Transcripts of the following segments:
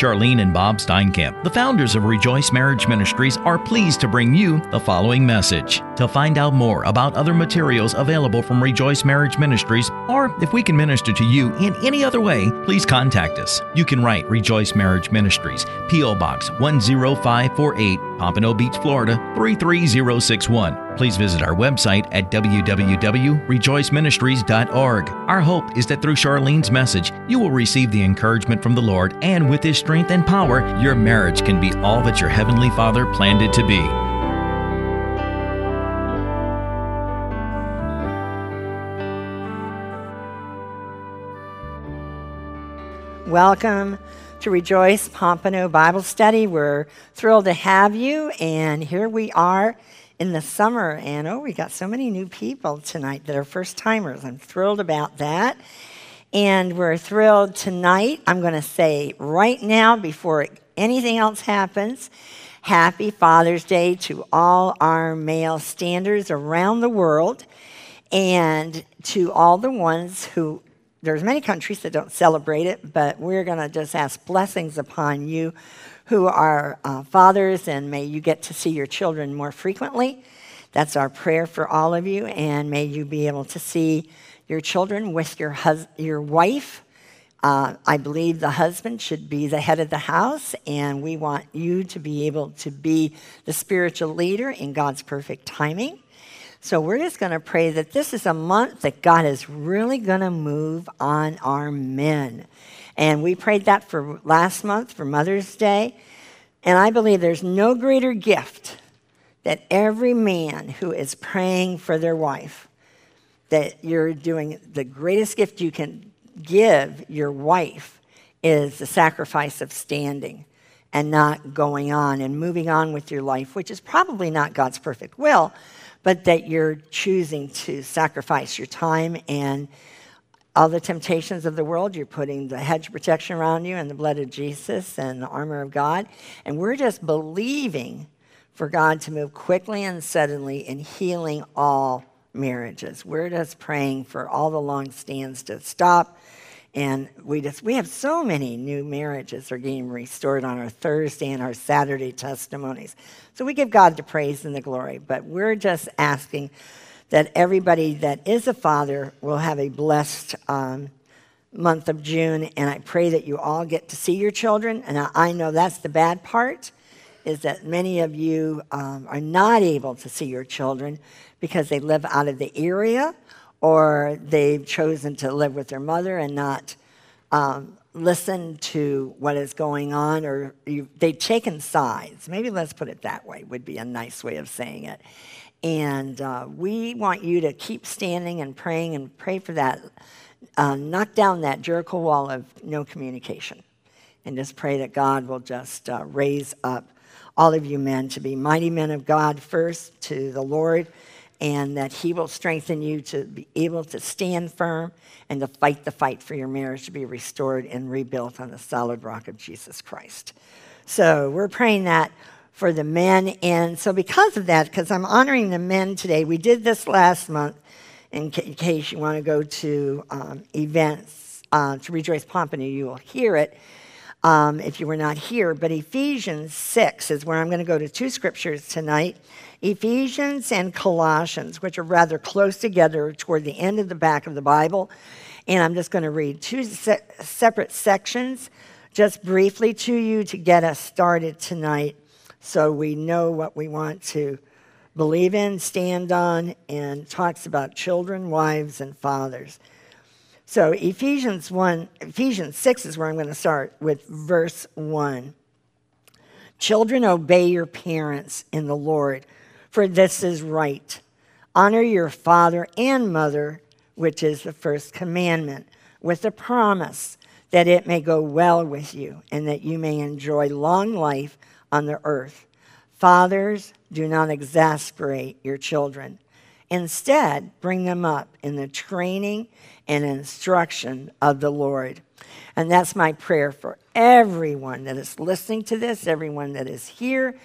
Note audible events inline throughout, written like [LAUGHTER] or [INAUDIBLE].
Charlyne and Bob Steinkamp, the founders of Rejoice Marriage Ministries, are pleased to bring you the following message. To find out more about other materials available from Rejoice Marriage Ministries, or if we can minister to you in any other way, please contact us. You can write Rejoice Marriage Ministries, P.O. Box 10548, Pompano Beach, Florida 33061. Please visit our website at www.rejoiceministries.org. Our hope is that through Charlyne's message, you will receive the encouragement from the Lord, and with His strength and power, your marriage can be all that your Heavenly Father planned it to be. Welcome to Rejoice Pompano Bible Study. We're thrilled to have you, and here we are in the summer. And oh, we got so many new people tonight that are first timers. I'm thrilled about that. And we're thrilled tonight. I'm going to say right now, before anything else happens, Happy Father's Day to all our male standers around the world and to all the ones who there's many countries that don't celebrate it, but we're going to just ask blessings upon you who are uh, fathers, and may you get to see your children more frequently. That's our prayer for all of you, and may you be able to see your children with your, hus- your wife. Uh, I believe the husband should be the head of the house, and we want you to be able to be the spiritual leader in God's perfect timing. So we're just going to pray that this is a month that God is really going to move on our men. And we prayed that for last month for Mother's Day. And I believe there's no greater gift that every man who is praying for their wife, that you're doing the greatest gift you can give your wife is the sacrifice of standing and not going on and moving on with your life, which is probably not God's perfect will but that you're choosing to sacrifice your time and all the temptations of the world. You're putting the hedge protection around you and the blood of Jesus and the armor of God. And we're just believing for God to move quickly and suddenly in healing all marriages. We're just praying for all the long stands to stop and we just we have so many new marriages are getting restored on our Thursday and our Saturday testimonies. So we give God the praise and the glory, but we're just asking that everybody that is a father will have a blessed um, month of June, and I pray that you all get to see your children. And I know that's the bad part, is that many of you um, are not able to see your children because they live out of the area or they've chosen to live with their mother and not um, listen to what is going on, or you, they've taken sides. Maybe let's put it that way, would be a nice way of saying it. And uh, we want you to keep standing and praying and pray for that. Uh, knock down that Jericho wall of no communication. And just pray that God will just uh, raise up all of you men to be mighty men of God first, to the Lord and that He will strengthen you to be able to stand firm and to fight the fight for your marriage to be restored and rebuilt on the solid rock of Jesus Christ. So we're praying that for the men. And so, because of that, because I'm honoring the men today, we did this last month in, ca- in case you want to go to um, events uh, to Rejoice Pompano, you will hear it. Um, if you were not here, but Ephesians 6 is where I'm going to go to two scriptures tonight. Ephesians and Colossians, which are rather close together toward the end of the back of the Bible. And I'm just going to read two se- separate sections just briefly to you to get us started tonight so we know what we want to believe in, stand on, and talks about children, wives, and fathers. So Ephesians 1, Ephesians 6 is where I'm going to start with verse 1. Children, obey your parents in the Lord for this is right. Honor your father and mother, which is the first commandment, with the promise that it may go well with you and that you may enjoy long life on the earth. Fathers, do not exasperate your children. Instead, bring them up in the training and instruction of the Lord. And that's my prayer for everyone that is listening to this, everyone that is here,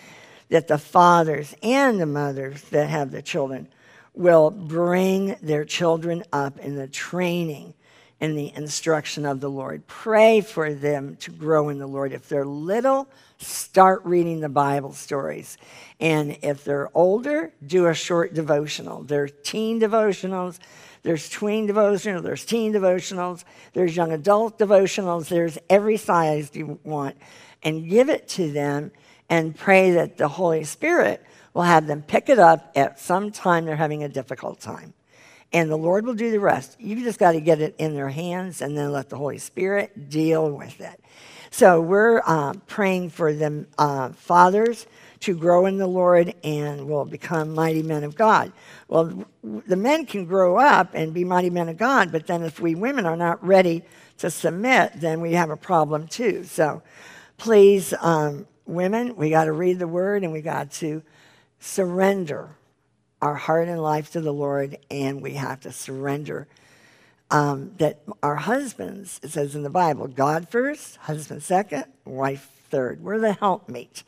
that the fathers and the mothers that have the children will bring their children up in the training and the instruction of the Lord. Pray for them to grow in the Lord. If they're little, start reading the Bible stories. And if they're older, do a short devotional. There's teen devotionals, there's tween devotionals, there's teen devotionals, there's young adult devotionals, there's every size you want. And give it to them and pray that the Holy Spirit will have them pick it up at some time they're having a difficult time and the Lord will do the rest. You just got to get it in their hands and then let the Holy Spirit deal with it. So we're uh, praying for the uh, fathers to grow in the Lord and will become mighty men of God. Well, the men can grow up and be mighty men of God, but then if we women are not ready to submit, then we have a problem too. So please, um, women, we got to read the word and we got to surrender our heart and life to the Lord, and we have to surrender. Um, that our husbands, it says in the Bible, God first, husband second, wife third. We're the helpmate.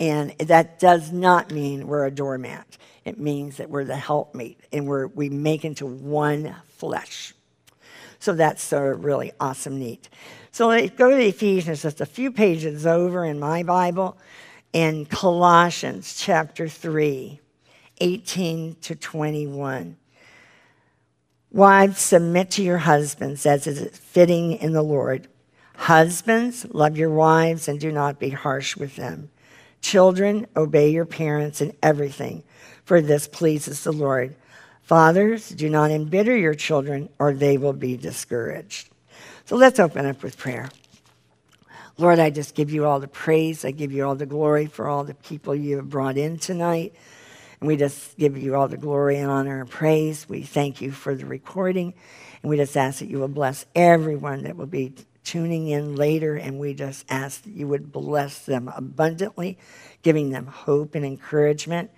And that does not mean we're a doormat. It means that we're the helpmate and we're, we make into one flesh. So that's a really awesome, neat. So let's go to Ephesians, just a few pages over in my Bible, in Colossians chapter 3. 18 to 21. Wives, submit to your husbands as is fitting in the Lord. Husbands, love your wives and do not be harsh with them. Children, obey your parents in everything, for this pleases the Lord. Fathers, do not embitter your children, or they will be discouraged. So let's open up with prayer. Lord, I just give you all the praise. I give you all the glory for all the people you have brought in tonight. And we just give you all the glory and honor and praise. We thank you for the recording. And we just ask that you will bless everyone that will be tuning in later. And we just ask that you would bless them abundantly, giving them hope and encouragement.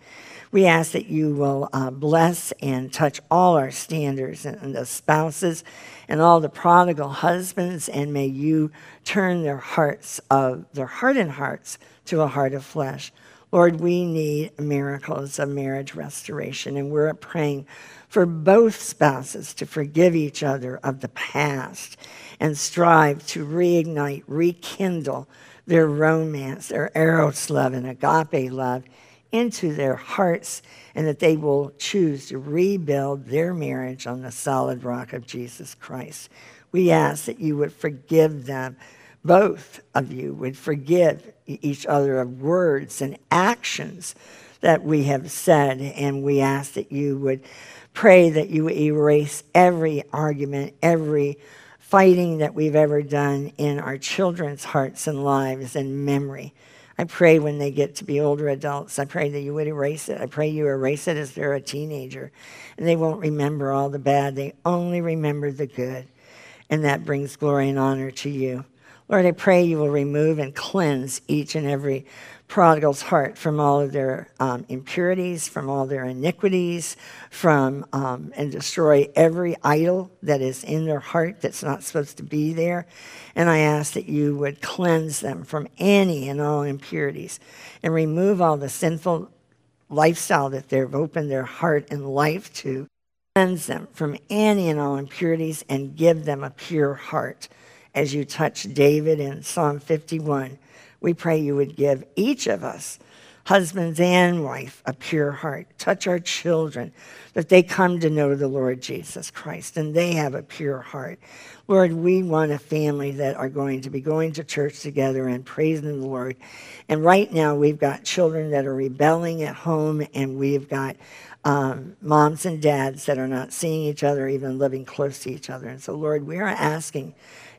We ask that you will uh, bless and touch all our standers and, and the spouses and all the prodigal husbands, and may you turn their hearts of their hardened hearts to a heart of flesh. Lord, we need miracles of marriage restoration, and we're praying for both spouses to forgive each other of the past and strive to reignite, rekindle their romance, their eros love and agape love into their hearts, and that they will choose to rebuild their marriage on the solid rock of Jesus Christ. We ask that you would forgive them both of you would forgive each other of words and actions that we have said, and we ask that you would pray that you erase every argument, every fighting that we've ever done in our children's hearts and lives and memory. I pray when they get to be older adults, I pray that you would erase it. I pray you erase it as they're a teenager and they won't remember all the bad. They only remember the good. And that brings glory and honor to you. Lord, I pray you will remove and cleanse each and every prodigal's heart from all of their um, impurities, from all their iniquities, from um, and destroy every idol that is in their heart that's not supposed to be there. And I ask that you would cleanse them from any and all impurities and remove all the sinful lifestyle that they've opened their heart and life to. Cleanse them from any and all impurities and give them a pure heart as you touch David in Psalm 51. We pray you would give each of us, husbands and wife, a pure heart. Touch our children, that they come to know the Lord Jesus Christ and they have a pure heart. Lord, we want a family that are going to be going to church together and praising the Lord. And right now, we've got children that are rebelling at home, and we've got um, moms and dads that are not seeing each other, even living close to each other. And so, Lord, we are asking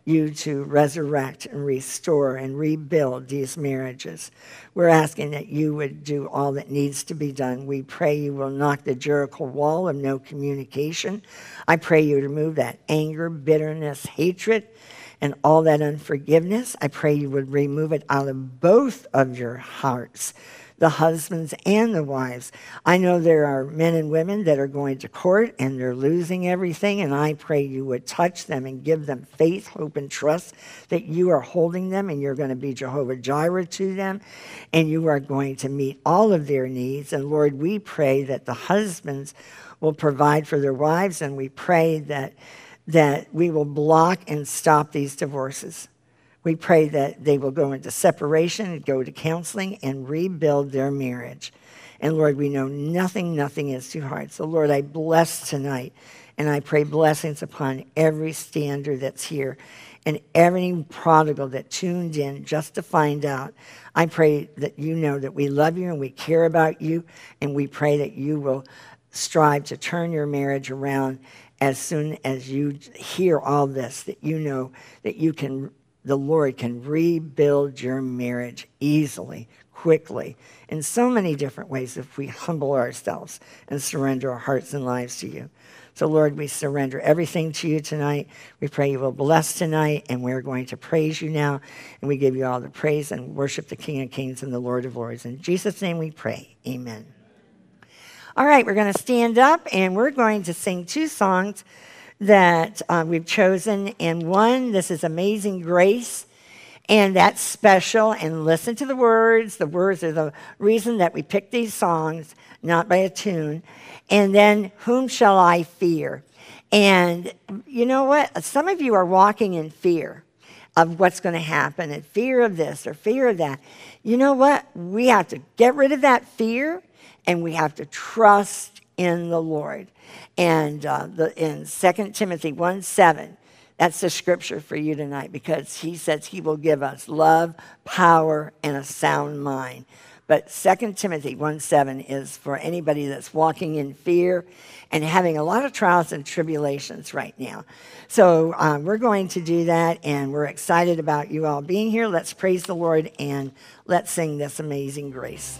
you to resurrect and restore and rebuild these marriages. We're asking that you would do all that needs to be done. We pray you will knock the Jericho wall of no communication. I pray you remove that anger, bitterness, hatred, and all that unforgiveness. I pray you would remove it out of both of your hearts the husbands and the wives. I know there are men and women that are going to court and they're losing everything, and I pray you would touch them and give them faith, hope, and trust that you are holding them and you're going to be Jehovah Jireh to them and you are going to meet all of their needs. And Lord, we pray that the husbands will provide for their wives, and we pray that that we will block and stop these divorces. We pray that they will go into separation and go to counseling and rebuild their marriage. And Lord, we know nothing, nothing is too hard. So, Lord, I bless tonight and I pray blessings upon every stander that's here and every prodigal that tuned in just to find out. I pray that you know that we love you and we care about you, and we pray that you will strive to turn your marriage around as soon as you hear all this, that you know that you can, the Lord can rebuild your marriage easily, quickly, in so many different ways if we humble ourselves and surrender our hearts and lives to you. So, Lord, we surrender everything to you tonight. We pray you will bless tonight, and we're going to praise you now. And we give you all the praise and worship the King of Kings and the Lord of Lords. In Jesus' name we pray. Amen. All right, we're going to stand up and we're going to sing two songs that uh, we've chosen. And one, this is Amazing Grace. And that's special. And listen to the words. The words are the reason that we pick these songs, not by a tune. And then, whom shall I fear? And you know what? Some of you are walking in fear of what's going to happen and fear of this or fear of that. You know what? We have to get rid of that fear and we have to trust in the Lord. And uh, the, in 2 Timothy 1 7, that's the scripture for you tonight because he says he will give us love, power, and a sound mind. But 2 Timothy 1 7 is for anybody that's walking in fear and having a lot of trials and tribulations right now. So um, we're going to do that, and we're excited about you all being here. Let's praise the Lord and let's sing this amazing grace.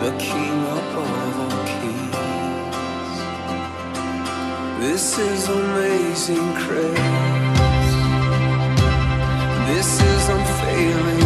the King above all kings. This is amazing grace. This is unfailing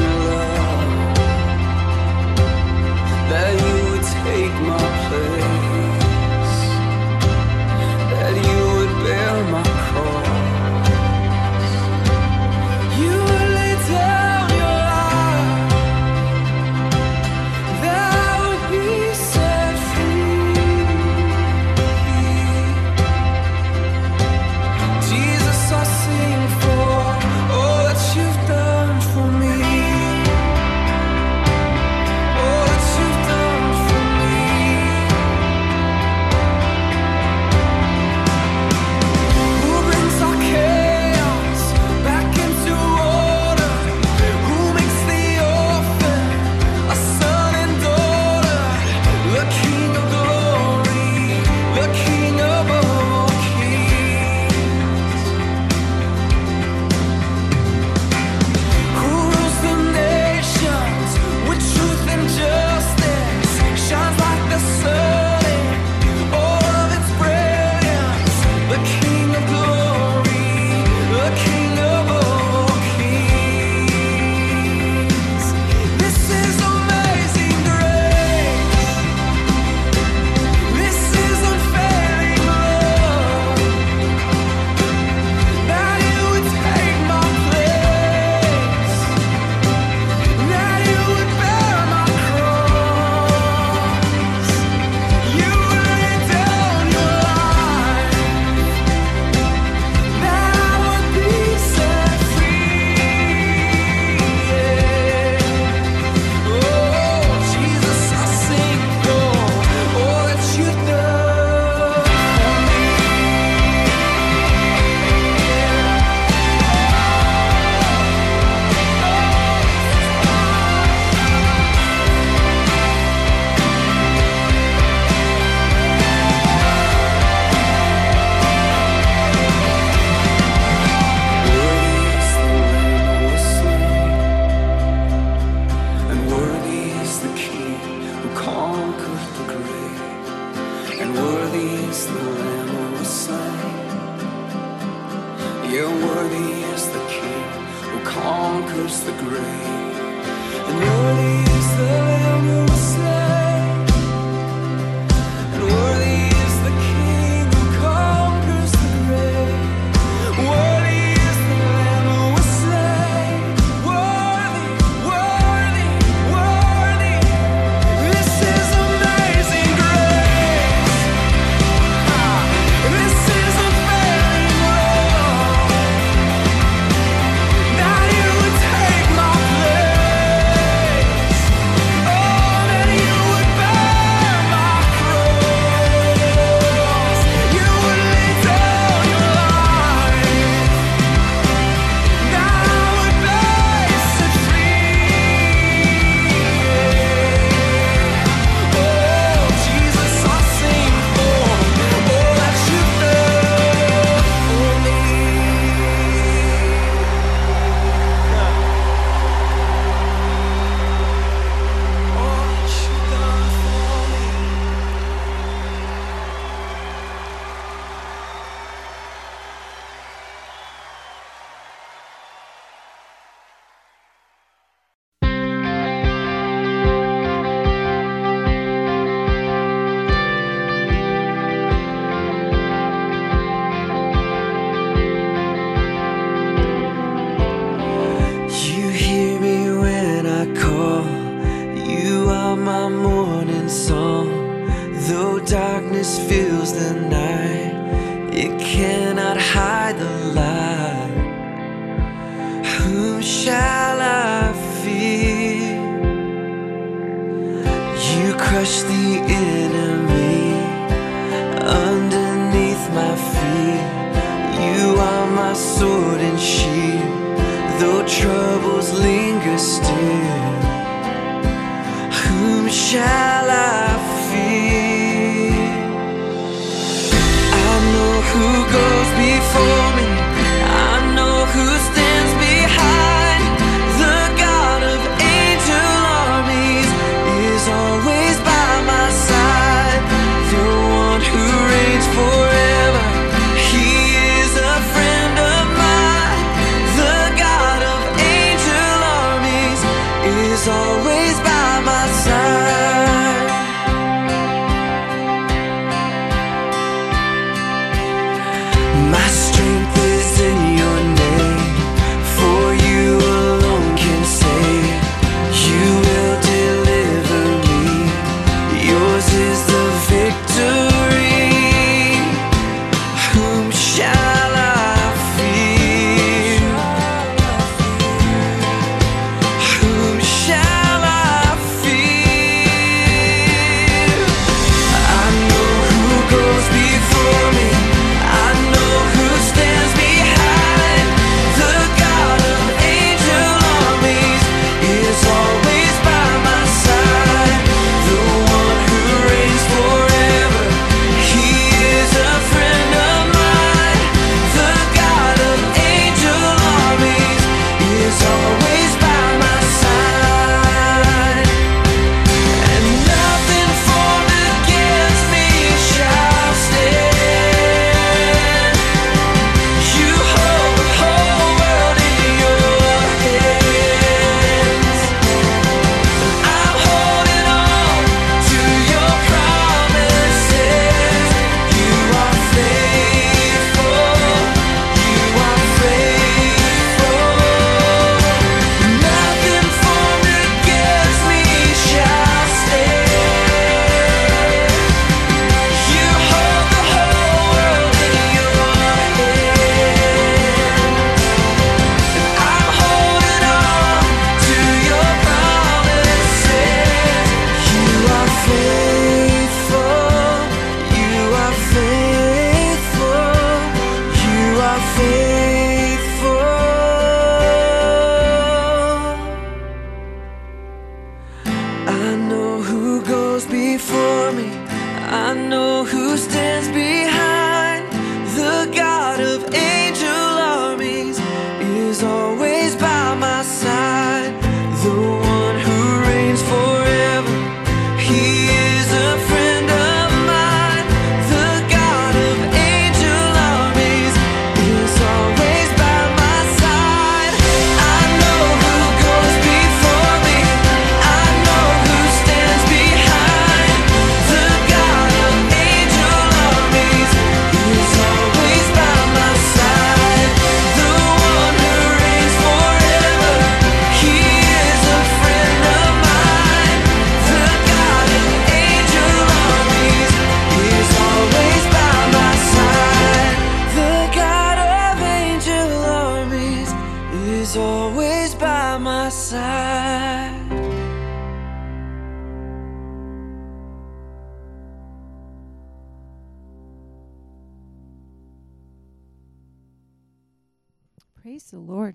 Praise the Lord.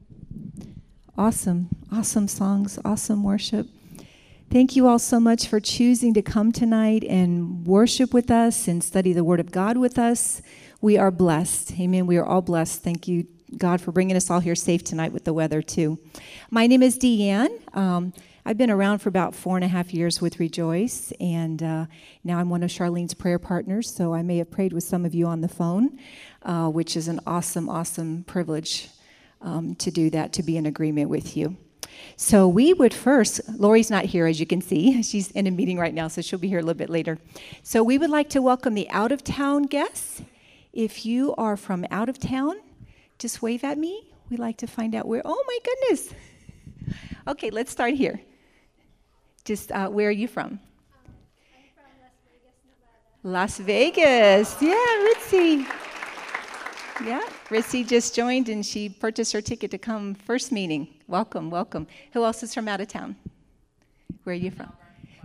Awesome, awesome songs, awesome worship. Thank you all so much for choosing to come tonight and worship with us and study the Word of God with us. We are blessed. Amen. We are all blessed. Thank you, God, for bringing us all here safe tonight with the weather, too. My name is Deanne. Um, I've been around for about four and a half years with Rejoice, and uh, now I'm one of Charlyne's prayer partners, so I may have prayed with some of you on the phone, uh, which is an awesome, awesome privilege um, to do that, to be in agreement with you. So we would first, Lori's not here as you can see. [LAUGHS] She's in a meeting right now, so she'll be here a little bit later. So we would like to welcome the out of town guests. If you are from out of town, just wave at me. We'd like to find out where. Oh my goodness. [LAUGHS] Okay, let's start here. Just uh, where are you from? I'm from Las Vegas, Nevada. Las Vegas. Yeah, Ritzy. Yeah, Ritzy just joined and she purchased her ticket to come first meeting. Welcome, welcome. Who else is from out of town? Where are you from?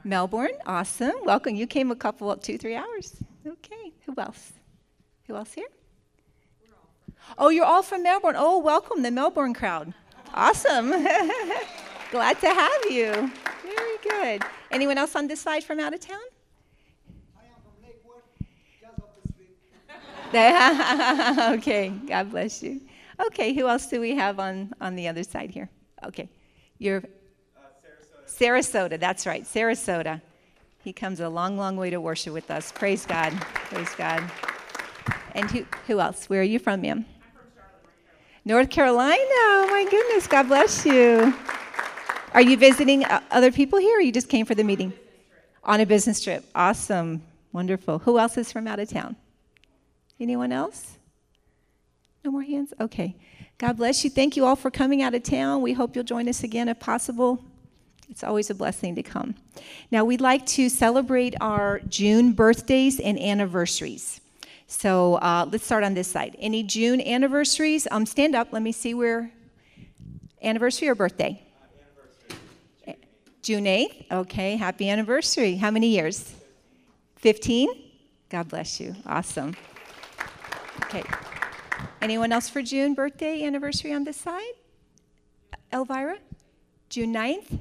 Melbourne. Awesome. Welcome. You came a couple, two, three hours. Okay. Who else? Who else here? Oh, you're all from Melbourne. Oh, welcome, the Melbourne crowd. Awesome. [LAUGHS] Glad to have you. Very good. Anyone else on this side from out of town? [LAUGHS] okay, God bless you. Okay, who else do we have on, on the other side here? Okay, you're uh, Sarasota. Sarasota, that's right, Sarasota. He comes a long, long way to worship with us. Praise God. Praise God. And who, who else? Where are you from, ma'am? I'm from North Carolina. Oh, my goodness. God bless you. Are you visiting uh, other people here or you just came for the meeting? On a business trip. Awesome. Wonderful. Who else is from out of town? Anyone else? No more hands? Okay. God bless you. Thank you all for coming out of town. We hope you'll join us again if possible. It's always a blessing to come. Now, we'd like to celebrate our June birthdays and anniversaries. So uh, let's start on this side. Any June anniversaries? Um, stand up. Let me see where. Anniversary or birthday? Uh, anniversary. June 8th. Okay. Happy anniversary. How many years? 15? God bless you. Awesome. Okay. Anyone else for June birthday anniversary on this side? Elvira? June 9th?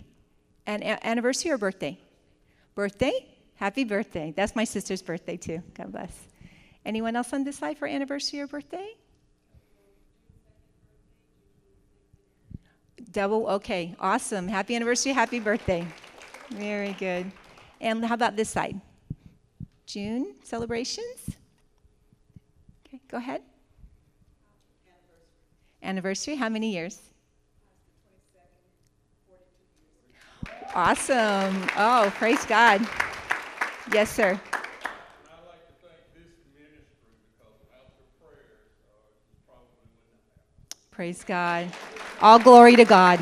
And anniversary or birthday? Birthday? Happy birthday. That's my sister's birthday too. God bless. Anyone else on this side for anniversary or birthday? Double, okay, awesome. Happy anniversary, happy birthday. Very good. And how about this side? June celebrations? Go ahead. Anniversary. How many years? Awesome. Oh, praise God. Yes, sir. Praise God. All glory to God.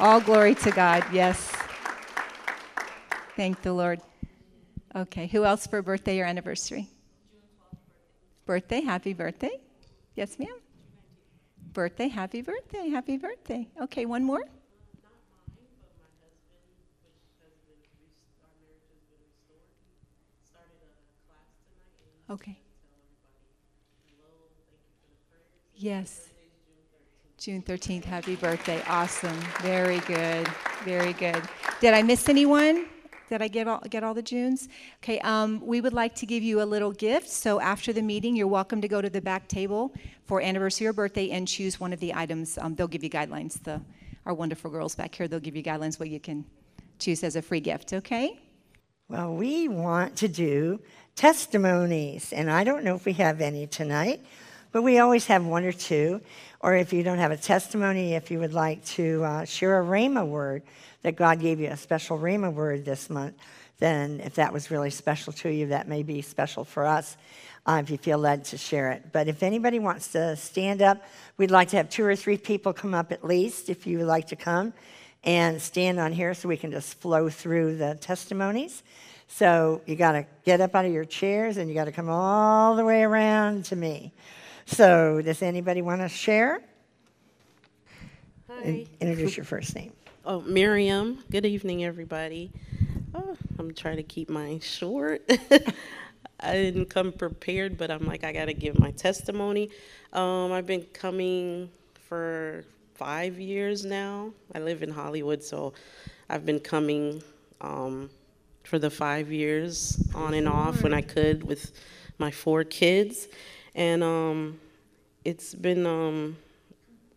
All glory to God. Yes. Thank the Lord. Okay, who else for birthday or anniversary? Birthday, happy birthday. Yes, ma'am. Birthday, happy birthday, happy birthday. Okay, one more. Okay. Yes. June 13th, happy birthday. Awesome. Very good. Very good. Did I miss anyone? Did I get all, get all the Junes? Okay, um, we would like to give you a little gift. So after the meeting, you're welcome to go to the back table for anniversary or birthday and choose one of the items. Um, they'll give you guidelines. The, our wonderful girls back here, they'll give you guidelines what you can choose as a free gift, okay? Well, we want to do testimonies, and I don't know if we have any tonight, but we always have one or two. Or if you don't have a testimony, if you would like to uh, share a Rhema word, that God gave you a special Rhema word this month, then if that was really special to you, that may be special for us uh, if you feel led to share it. But if anybody wants to stand up, we'd like to have two or three people come up at least if you would like to come and stand on here so we can just flow through the testimonies. So you got to get up out of your chairs and you got to come all the way around to me. So, does anybody want to share? Hi. introduce your first name. Oh, Miriam. Good evening, everybody. Oh, I'm trying to keep mine short. [LAUGHS] I didn't come prepared, but I'm like, I got to give my testimony. Um, I've been coming for five years now. I live in Hollywood, so I've been coming um, for the five years on and off when I could with my four kids. And um, it's been, um,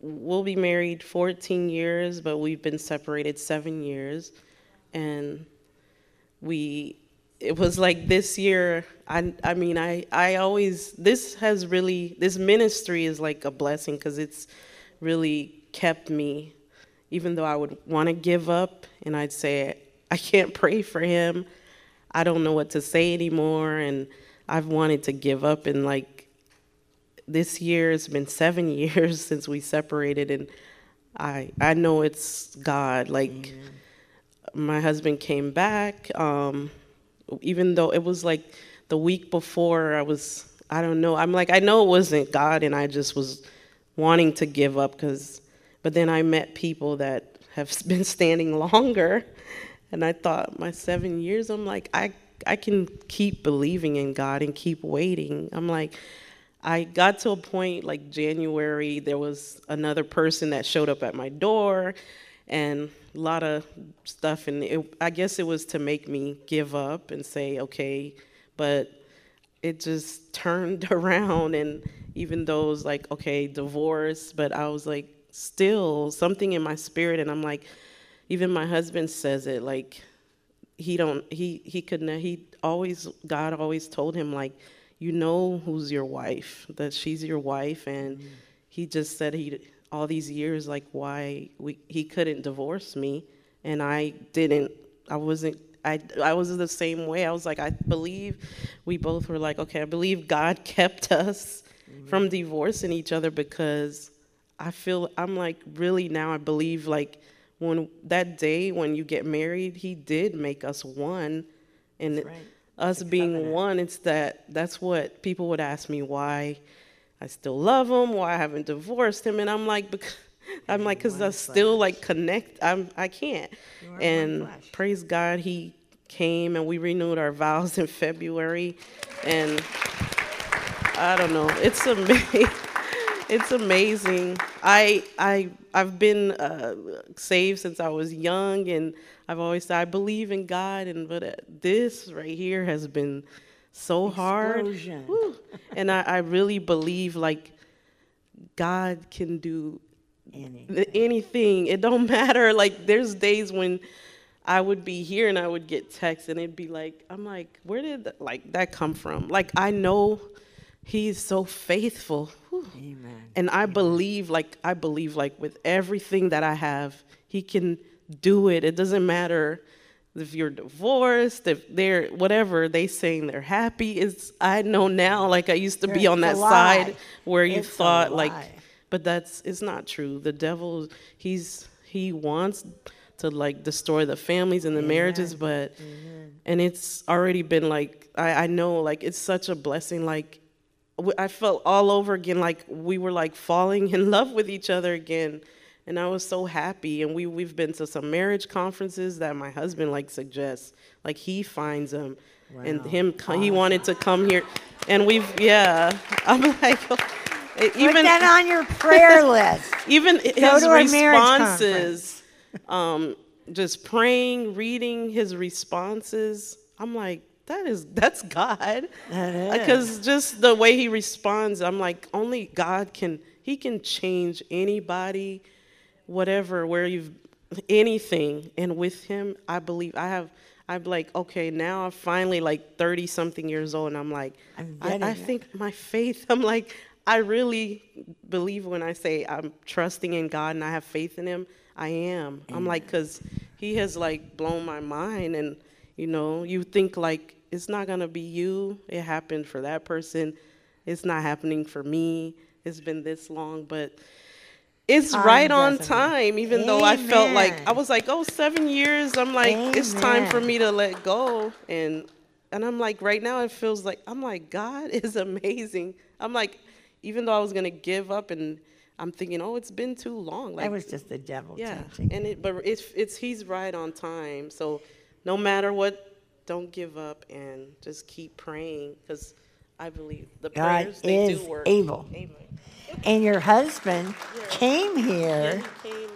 we'll be married 14 years, but we've been separated seven years. And we, it was like this year, I, I mean, I, I always, this has really, this ministry is like a blessing because it's really kept me, even though I would want to give up and I'd say, I can't [LAUGHS] pray for him. I don't know what to say anymore. And I've wanted to give up. And like this year, it's been seven [LAUGHS] years since we separated. And I, I know it's God. Like Amen. my husband came back, um, even though it was like the week before I was, I don't know. I'm like, I know it wasn't God. And I just was wanting to give up because, but then I met people that have [LAUGHS] been standing longer and I thought, my seven years, I'm like, I, I can keep believing in God and keep waiting. I'm like, I got to a point like January, there was another person that showed up at my door and a lot of stuff. And it, I guess it was to make me give up and say, okay, but it just [LAUGHS] turned around. And even though it was like, okay, divorce, but I was like, still something in my spirit. And I'm like, even my husband says it like he don't he he could not he always god always told him like you know who's your wife that she's your wife and mm-hmm. he just said he all these years like why we he couldn't divorce me and i didn't i wasn't I, I was the same way. I was like, I believe we both were like, okay, I believe God [LAUGHS] kept us mm-hmm. from divorcing each other because I feel I'm like really now I believe like when that day when you get married, he did make us one. And right. Us being one, it's that that's what people would ask me why I still love him, why I haven't divorced him. And I'm like, because [LAUGHS] I'm like, because I still like connect. I'm I can't. And praise God, he came and we renewed our vows [LAUGHS] in February. And I don't know, it's amazing. [LAUGHS] it's amazing. I I I've been uh, saved since I was young, and I've always said I believe in God, and but uh, this right here has been so Explosion. hard. and I, I really believe like God can do anything. anything. It don't [LAUGHS] matter. Like there's days when I would be here and I would get texts, and it'd be like, I'm like, where did that, like that come from? Like I know He's so faithful. Amen. And I Amen. believe, like, I believe, like, with everything that I have, He can do it. It doesn't matter if you're divorced, if they're whatever they saying they're happy. It's I know now, like I used to be on that side where you thought like, but that's it's not true. The devil, he's he wants to like destroy the families and the Amen. marriages, but Amen. and it's already been like I, I know like it's such a blessing. Like I felt all over again like we were like falling in love with each other again. And I was so happy. And we, we've been to some marriage conferences that my husband like suggests. Like he finds them. Wow. And him, he wanted to come here. And we've, yeah. [LAUGHS] I'm like, even Put that on your prayer [LAUGHS] list. even Go his responses, um, just praying, reading his responses. I'm like, that is that's God. Because just the way he responds, I'm like, only God can he can change anybody, whatever, where you've anything. And with him, I believe I have I'm like, okay, now I'm finally like 30 something years old, and I'm like, I'm I think my faith, [LAUGHS] I'm like, I really believe when I say I'm trusting in God and I have faith in Him, I am. Amen. I'm like, because He has like blown my mind, and you know, you think like it's not going to be you. It happened for that person. It's not happening for me. It's been this long, but it's right on time, even Amen. though I felt like I was like, oh, seven years. I'm like, Amen. it's time for me to let go. And and I'm like, right now it feels like I'm like, God [LAUGHS] is amazing. I'm like, even though I was gonna give up and I'm thinking, oh, it's been too long. Like, that was just the devil. Yeah, and it, but it's it's he's right on time. So no matter what don't give up and just keep praying because I believe the God prayers they is do work. able. Amen. and your husband [LAUGHS] came here,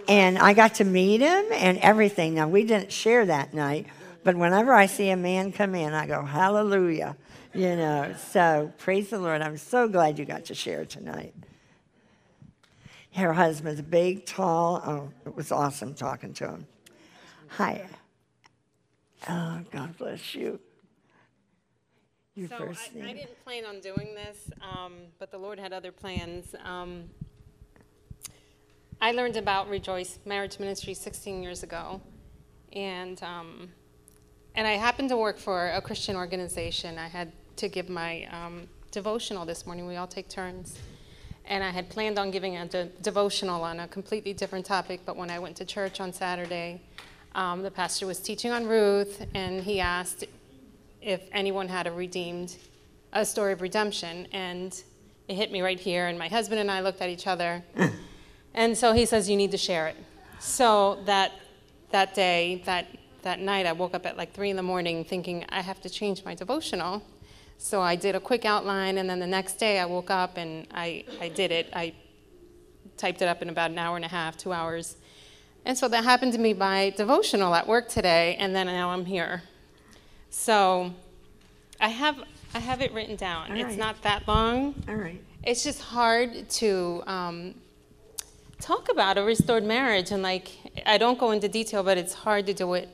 and I got to meet him and everything. Now, we didn't share that night, but whenever I see a man come in, I go, Hallelujah. You know, so praise the Lord. I'm so glad you got to share tonight. Her husband's big, tall. Oh, it was awesome talking to him. Hi. Oh, God bless you. So first I, I didn't plan on doing this, um, but the Lord had other plans. Um, I learned about Rejoice Marriage Ministry 16 years ago, and um, and I happened to work for a Christian organization. I had to give my um, devotional this morning. We all take turns, and I had planned on giving a de- devotional on a completely different topic. But when I went to church on Saturday, um, the pastor was teaching on Ruth, and he asked if anyone had a redeemed, a story of redemption, and it hit me right here. And my husband and I looked at each other, [LAUGHS] and so he says, "You need to share it." So that that day, that that night, I woke up at like three in the morning, thinking I have to change my devotional. So I did a quick outline, and then the next day, I woke up and I I did it. I typed it up in about an hour and a half, two hours. And so that happened to me by devotional at work today, and then now I'm here. So I have I have it written down. All it's right. not that long. All right. It's just hard to um, talk about a restored marriage, and like I don't go into detail, but it's hard to do it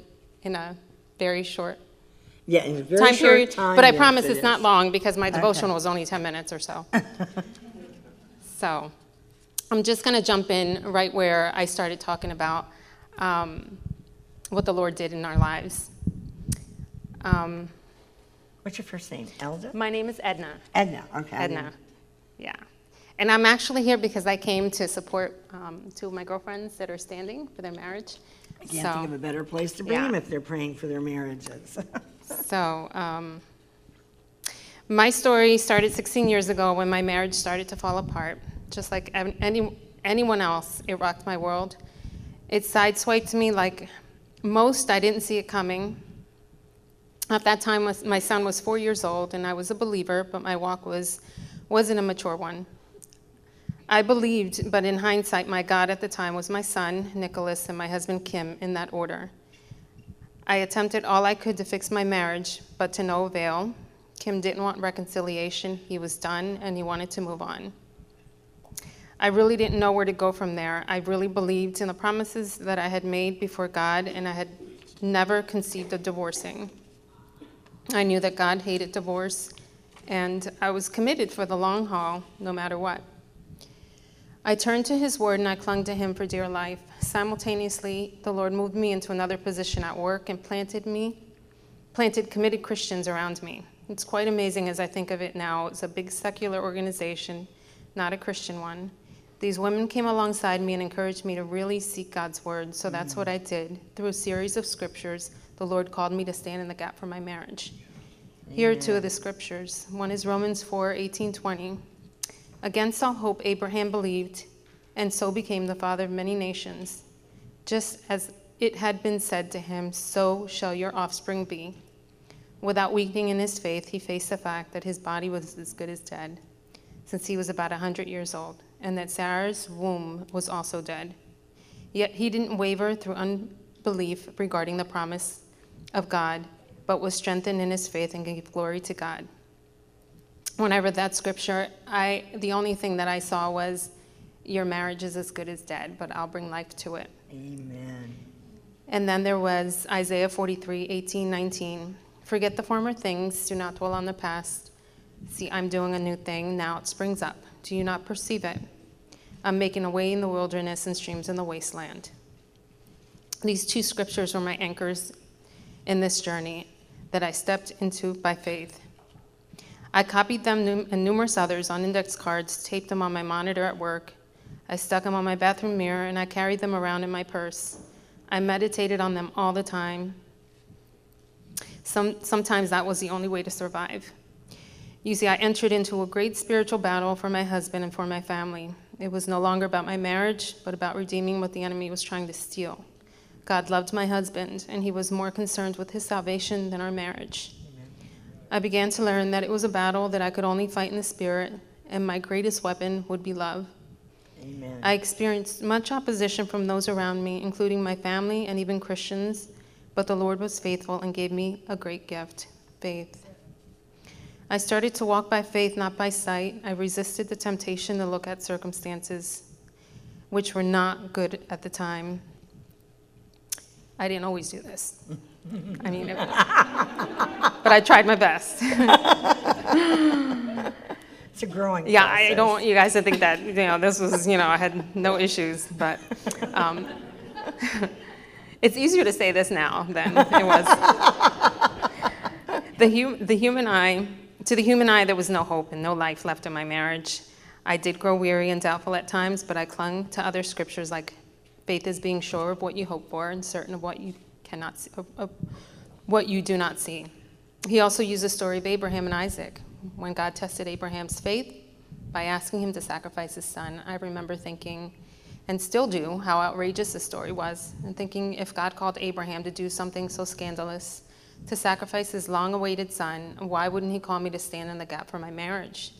in a very short Yeah, in a very time short period. time, but I yes, promise it it's not long because my devotional was only 10 minutes or so. [LAUGHS] so I'm just going to jump in right where I started talking about um, what the Lord did in our lives. Um, What's your first name? Elda? my name is Edna. Edna. Okay. Edna. Yeah. And I'm actually here because I came to support um, two of my girlfriends that are standing for their marriage. I can't think of a better place to bring yeah. them if they're praying for their marriages. [LAUGHS] So, um, my story started 16 years ago when my marriage started to fall apart. Just like any, anyone else, it rocked my world. It sideswiped me like most, I didn't see it coming. At that time, my son was four years old, and I was a believer, but my walk was, wasn't a mature one. I believed, but in hindsight, my God at the time was my son, Nicholas, and my husband, Kim, in that order. I attempted all I could to fix my marriage, but to no avail. Kim didn't want reconciliation. He was done and he wanted to move on. I really didn't know where to go from there. I really believed in the promises that I had made before God, and I had never conceived of divorcing. I knew that God hated divorce, and I was committed for the long haul, no matter what. I turned to His Word and I clung to Him for dear life. Simultaneously, the Lord moved me into another position at work and planted me, planted committed Christians around me. It's quite amazing as I think of it now. It's a big secular organization, not a Christian one. These women came alongside me and encouraged me to really seek God's Word, so that's what mm-hmm. I did. Through a series of scriptures, the Lord called me to stand in the gap for my marriage. Here are two of the scriptures. One is Romans 4 18 20. Against all hope, Abraham believed, and so became the father of many nations. Just as it had been said to him, so shall your offspring be. Without weakening in his faith, he faced the fact that his body was as good as dead, since he was about a 100 years old, and that Sarah's womb was also dead. Yet he didn't waver through unbelief regarding the promise of God, but was strengthened in his faith and gave glory to God when I read that scripture, I the only thing that I saw was your marriage is as good as dead, but I'll bring life to it. Amen. And then there was Isaiah 43, 18, 19. Forget the former things, do not dwell on the past. See, I'm doing a new thing, now it springs up. Do you not perceive it? I'm making a way in the wilderness and streams in the wasteland. These two scriptures were my anchors in this journey that I stepped into by faith. I copied them and numerous others on index cards, taped them on my monitor at work. I stuck them on my bathroom mirror, and I carried them around in my purse. I meditated on them all the time. Some, sometimes that was the only way to survive. You see, I entered into a great spiritual battle for my husband and for my family. It was no longer about my marriage, but about redeeming what the enemy was trying to steal. God loved my husband, and he was more concerned with his salvation than our marriage. I began to learn that it was a battle that I could only fight in the spirit, and my greatest weapon would be love. Amen. I experienced much opposition from those around me, including my family and even Christians, but the Lord was faithful and gave me a great gift faith. I started to walk by faith, not by sight. I resisted the temptation to look at circumstances which were not good at the time. I didn't always do this. I mean, it was, but I tried my best. [LAUGHS] It's a growing Yeah, process. I don't want you guys to think that, you know, this was, you know, I had no issues, but um, [LAUGHS] it's easier to say this now than it was. [LAUGHS] the, hu- the human eye, to the human eye, there was no hope and no life left in my marriage. I did grow weary and doubtful at times, but I clung to other scriptures like faith is being sure of what you hope for and certain of what you cannot see, of, of what you do not see. He also used the story of Abraham and Isaac. When God tested Abraham's faith by asking him to sacrifice his son, I remember thinking, and still do, how outrageous this story was, and thinking if God called Abraham to do something so scandalous, to sacrifice his long awaited son, why wouldn't he call me to stand in the gap for my marriage?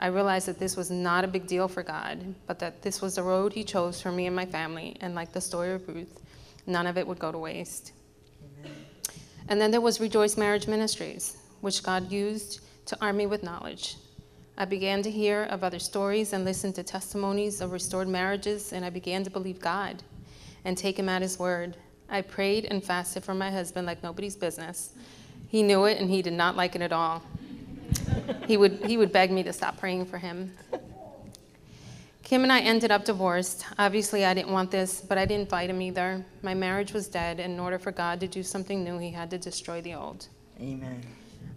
I realized that this was not a big deal for God, but that this was the road he chose for me and my family, and like the story of Ruth, none of it would go to waste. And then there was Rejoice Marriage Ministries, which God used to arm me with knowledge. I began to hear of other stories and listen to testimonies of restored marriages, and I began to believe God and take Him at His word. I prayed and fasted for my husband like nobody's business. He knew it, and he did not like it at all. He would, he would beg me to stop praying for him. Kim and I ended up divorced. Obviously, I didn't want this, but I didn't fight him either. My marriage was dead, and in order for God to do something new, He had to destroy the old. Amen.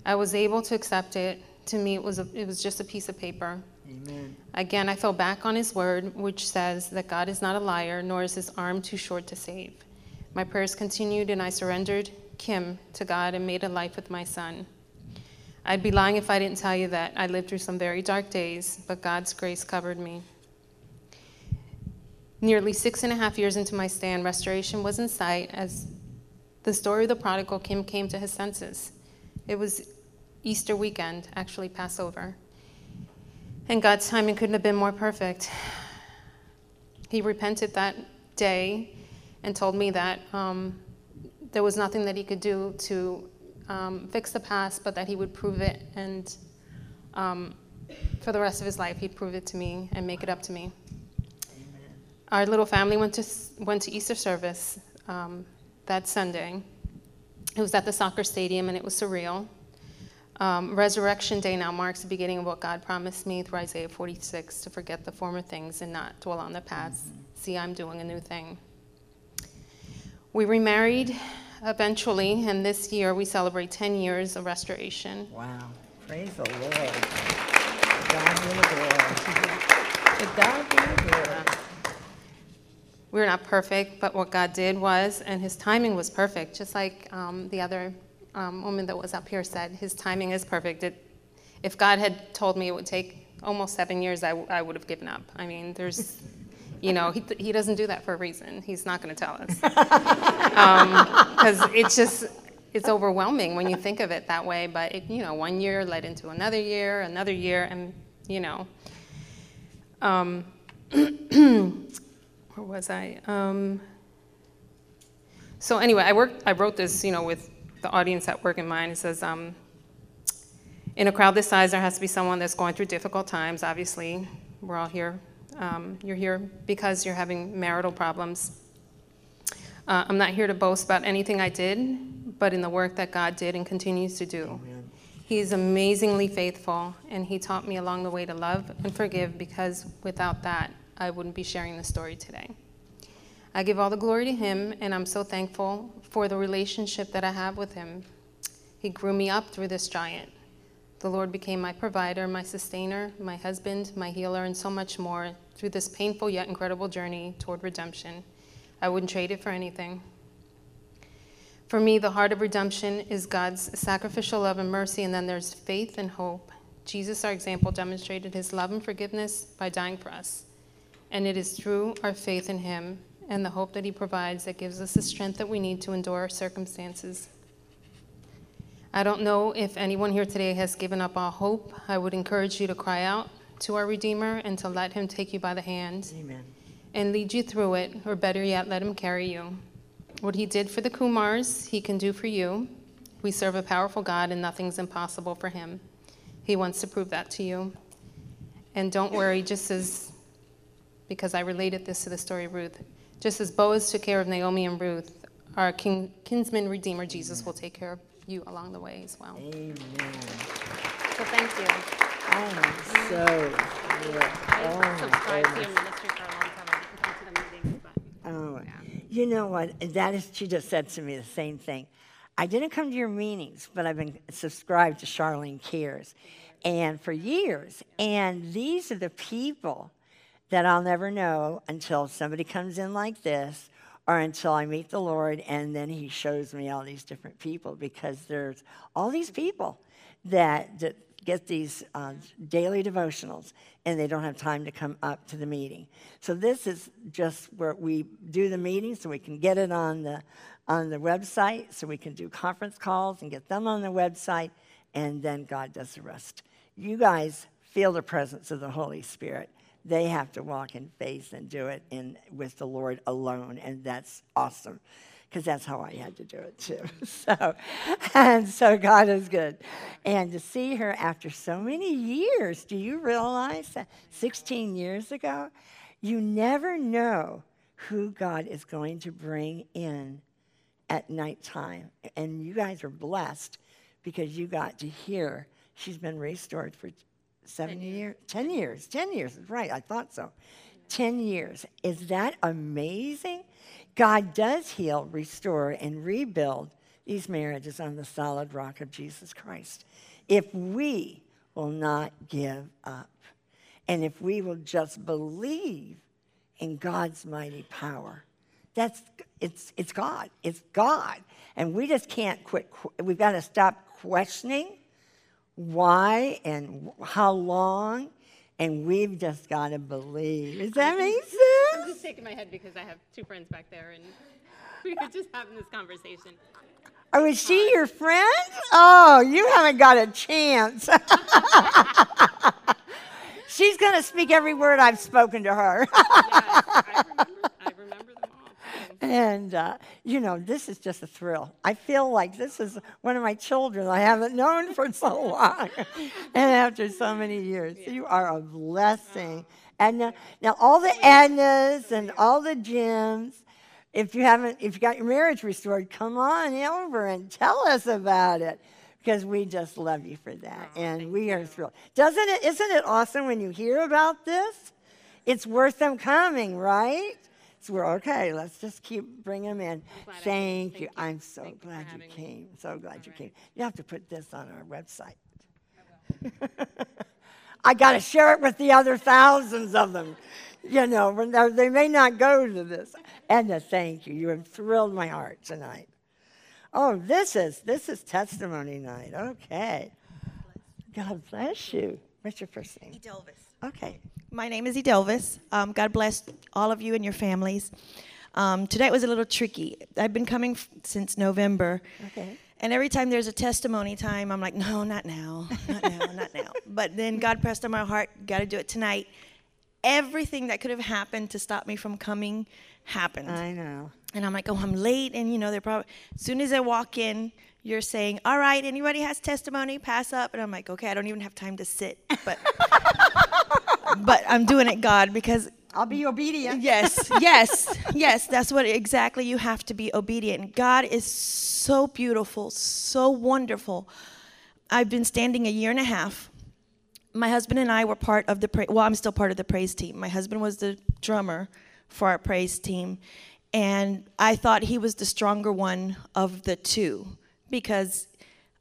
I was able to accept it. To me, it was, a, it was just a piece of paper. Amen. Again, I fell back on His word, which says that God is not a liar, nor is His arm too short to save. My prayers continued, and I surrendered Kim to God and made a life with my son. I'd be lying if I didn't tell you that I lived through some very dark days, but God's grace covered me. Nearly six and a half years into my stand, restoration was in sight as the story of the prodigal Kim came to his senses. It was Easter weekend, actually Passover. And God's timing couldn't have been more perfect. He repented that day and told me that um, there was nothing that he could do to um, fix the past, but that he would prove it. And um, for the rest of his life, he'd prove it to me and make it up to me. Our little family went to, went to Easter service um, that Sunday. It was at the soccer stadium and it was surreal. Um, Resurrection Day now marks the beginning of what God promised me through Isaiah 46 to forget the former things and not dwell on the past. See, I'm doing a new thing. We remarried eventually, and this year we celebrate 10 years of restoration. Wow. Praise the Lord. God be the glory. God be the glory. We're not perfect, but what God did was, and His timing was perfect, just like um, the other um, woman that was up here said, His timing is perfect. It, if God had told me it would take almost seven years, I, w- I would have given up. I mean, there's, you know, he, he doesn't do that for a reason. He's not going to tell us. [LAUGHS] Because it's just, it's overwhelming when you think of it that way. But, it, you know, one year led into another year, another year, and, you know. Um, [CLEARS THROAT] where was I? Um, so anyway, I worked. I wrote this, you know, with the audience at work in mind. It says, um, in a crowd this size, there has to be someone that's going through difficult times. Obviously, we're all here. Um, you're here because you're having marital problems. Uh, I'm not here to boast about anything I did, but in the work that God did and continues to do. He's amazingly faithful, and He taught me along the way to love and forgive because without that, I wouldn't be sharing the story today. I give all the glory to Him, and I'm so thankful for the relationship that I have with Him. He grew me up through this giant. The Lord became my provider, my sustainer, my husband, my healer, and so much more through this painful yet incredible journey toward redemption. I wouldn't trade it for anything. For me, the heart of redemption is God's sacrificial love and mercy, and then there's faith and hope. Jesus, our example, demonstrated his love and forgiveness by dying for us. And it is through our faith in him and the hope that he provides that gives us the strength that we need to endure our circumstances. I don't know if anyone here today has given up all hope. I would encourage you to cry out to our Redeemer and to let Him take you by the hand Amen. and lead you through it, or better yet, let Him carry you. What He did for the Kumars, He can do for you. We serve a powerful God, and nothing's impossible for Him. He wants to prove that to you. And don't worry, just as, because I related this to the story of Ruth, just as Boaz took care of Naomi and Ruth, our king, kinsman redeemer Jesus will take care of you along the way as well. Amen. So thank you. Oh, so good. I Oh, my subscribed to your ministry for a long time. I didn't come to the meetings, but Oh, you know what? That is, she just said to me the same thing. I didn't come to your meetings, but I've been subscribed to Charlyne Cares, and for years. And these are the people that I'll never know until somebody comes in like this, or until I meet the Lord, and then He shows me all these different people because there's all these people that, that get these uh, daily devotionals and they don't have time to come up to the meeting. So this is just where we do the meeting so we can get it on the on the website so we can do conference calls and get them on the website and then God does the rest. You guys feel the presence of the Holy Spirit. They have to walk in faith and do it in with the Lord alone and that's awesome because that's how I had to do it too. [LAUGHS] So, and so God is good. And to see her after so many years, do you realize that 16 years ago? You never know who God is going to bring in at nighttime. And you guys are blessed because you got to hear she's been restored for seven years. 10 years. 10 years, right. I thought so. 10 years. Is that amazing? God does heal, restore, and rebuild these marriages on the solid rock of Jesus Christ. If we will not give up, and if we will just believe in God's mighty power, that's it's it's God. It's God, and we just can't quit. We've got to stop questioning why and how long, and we've just got to believe. Does that make sense? I'm just shaking my head because I have two friends back there, and [LAUGHS] we were just having this conversation. Oh, is she your friend? Oh, you haven't got a chance. [LAUGHS] She's going to speak every word I've spoken to her. [LAUGHS] Yes, I remember them all. too. And, uh, you know, this is just a thrill. I feel like this is one of my children I haven't known for so long. [LAUGHS] and after so many years, you are a blessing. And now all the Ednas and all the Jims, if you haven't, if you got your marriage restored, come on over and tell us about it because we just love you for that, and we are thrilled. Doesn't it? Isn't it awesome when you hear about this? It's worth them coming, right? So we're okay. Let's just keep bringing them in. glad I. Thank, Thank you. you. I'm so Thank glad you having me. came. So glad you came. You have to put this on our website. [LAUGHS] I got to share it with the other thousands of them. You know, they're- they may not go to this. And Edna, thank you. You have thrilled my heart tonight. Oh, this is this is testimony night. Okay. God bless you. What's your first name? Edelvis. Okay. My name is Edelvis. Um, God bless all of you and your families. Um, today was a little tricky. I've been coming f- since November. Okay. And every time there's a testimony time, I'm like, no, not now, not now, not now. [LAUGHS] But then God pressed on my heart, got to do it tonight. Everything that could have happened to stop me from coming happened. I know. And I'm like, oh, I'm late. And, you know, they're probably, as soon as I walk in, you're saying, all right, anybody has testimony, pass up. And I'm like, okay, I don't even have time to sit. But, [LAUGHS] but I'm doing it, God, because I'll be obedient. yes, yes, yes, that's what exactly you have to be obedient. God is so beautiful, so wonderful. I've been standing a year and a half. My husband and I were part of the pra- well, I'm still part of the praise team. My husband was the drummer for our praise team, and I thought he was the stronger one of the two because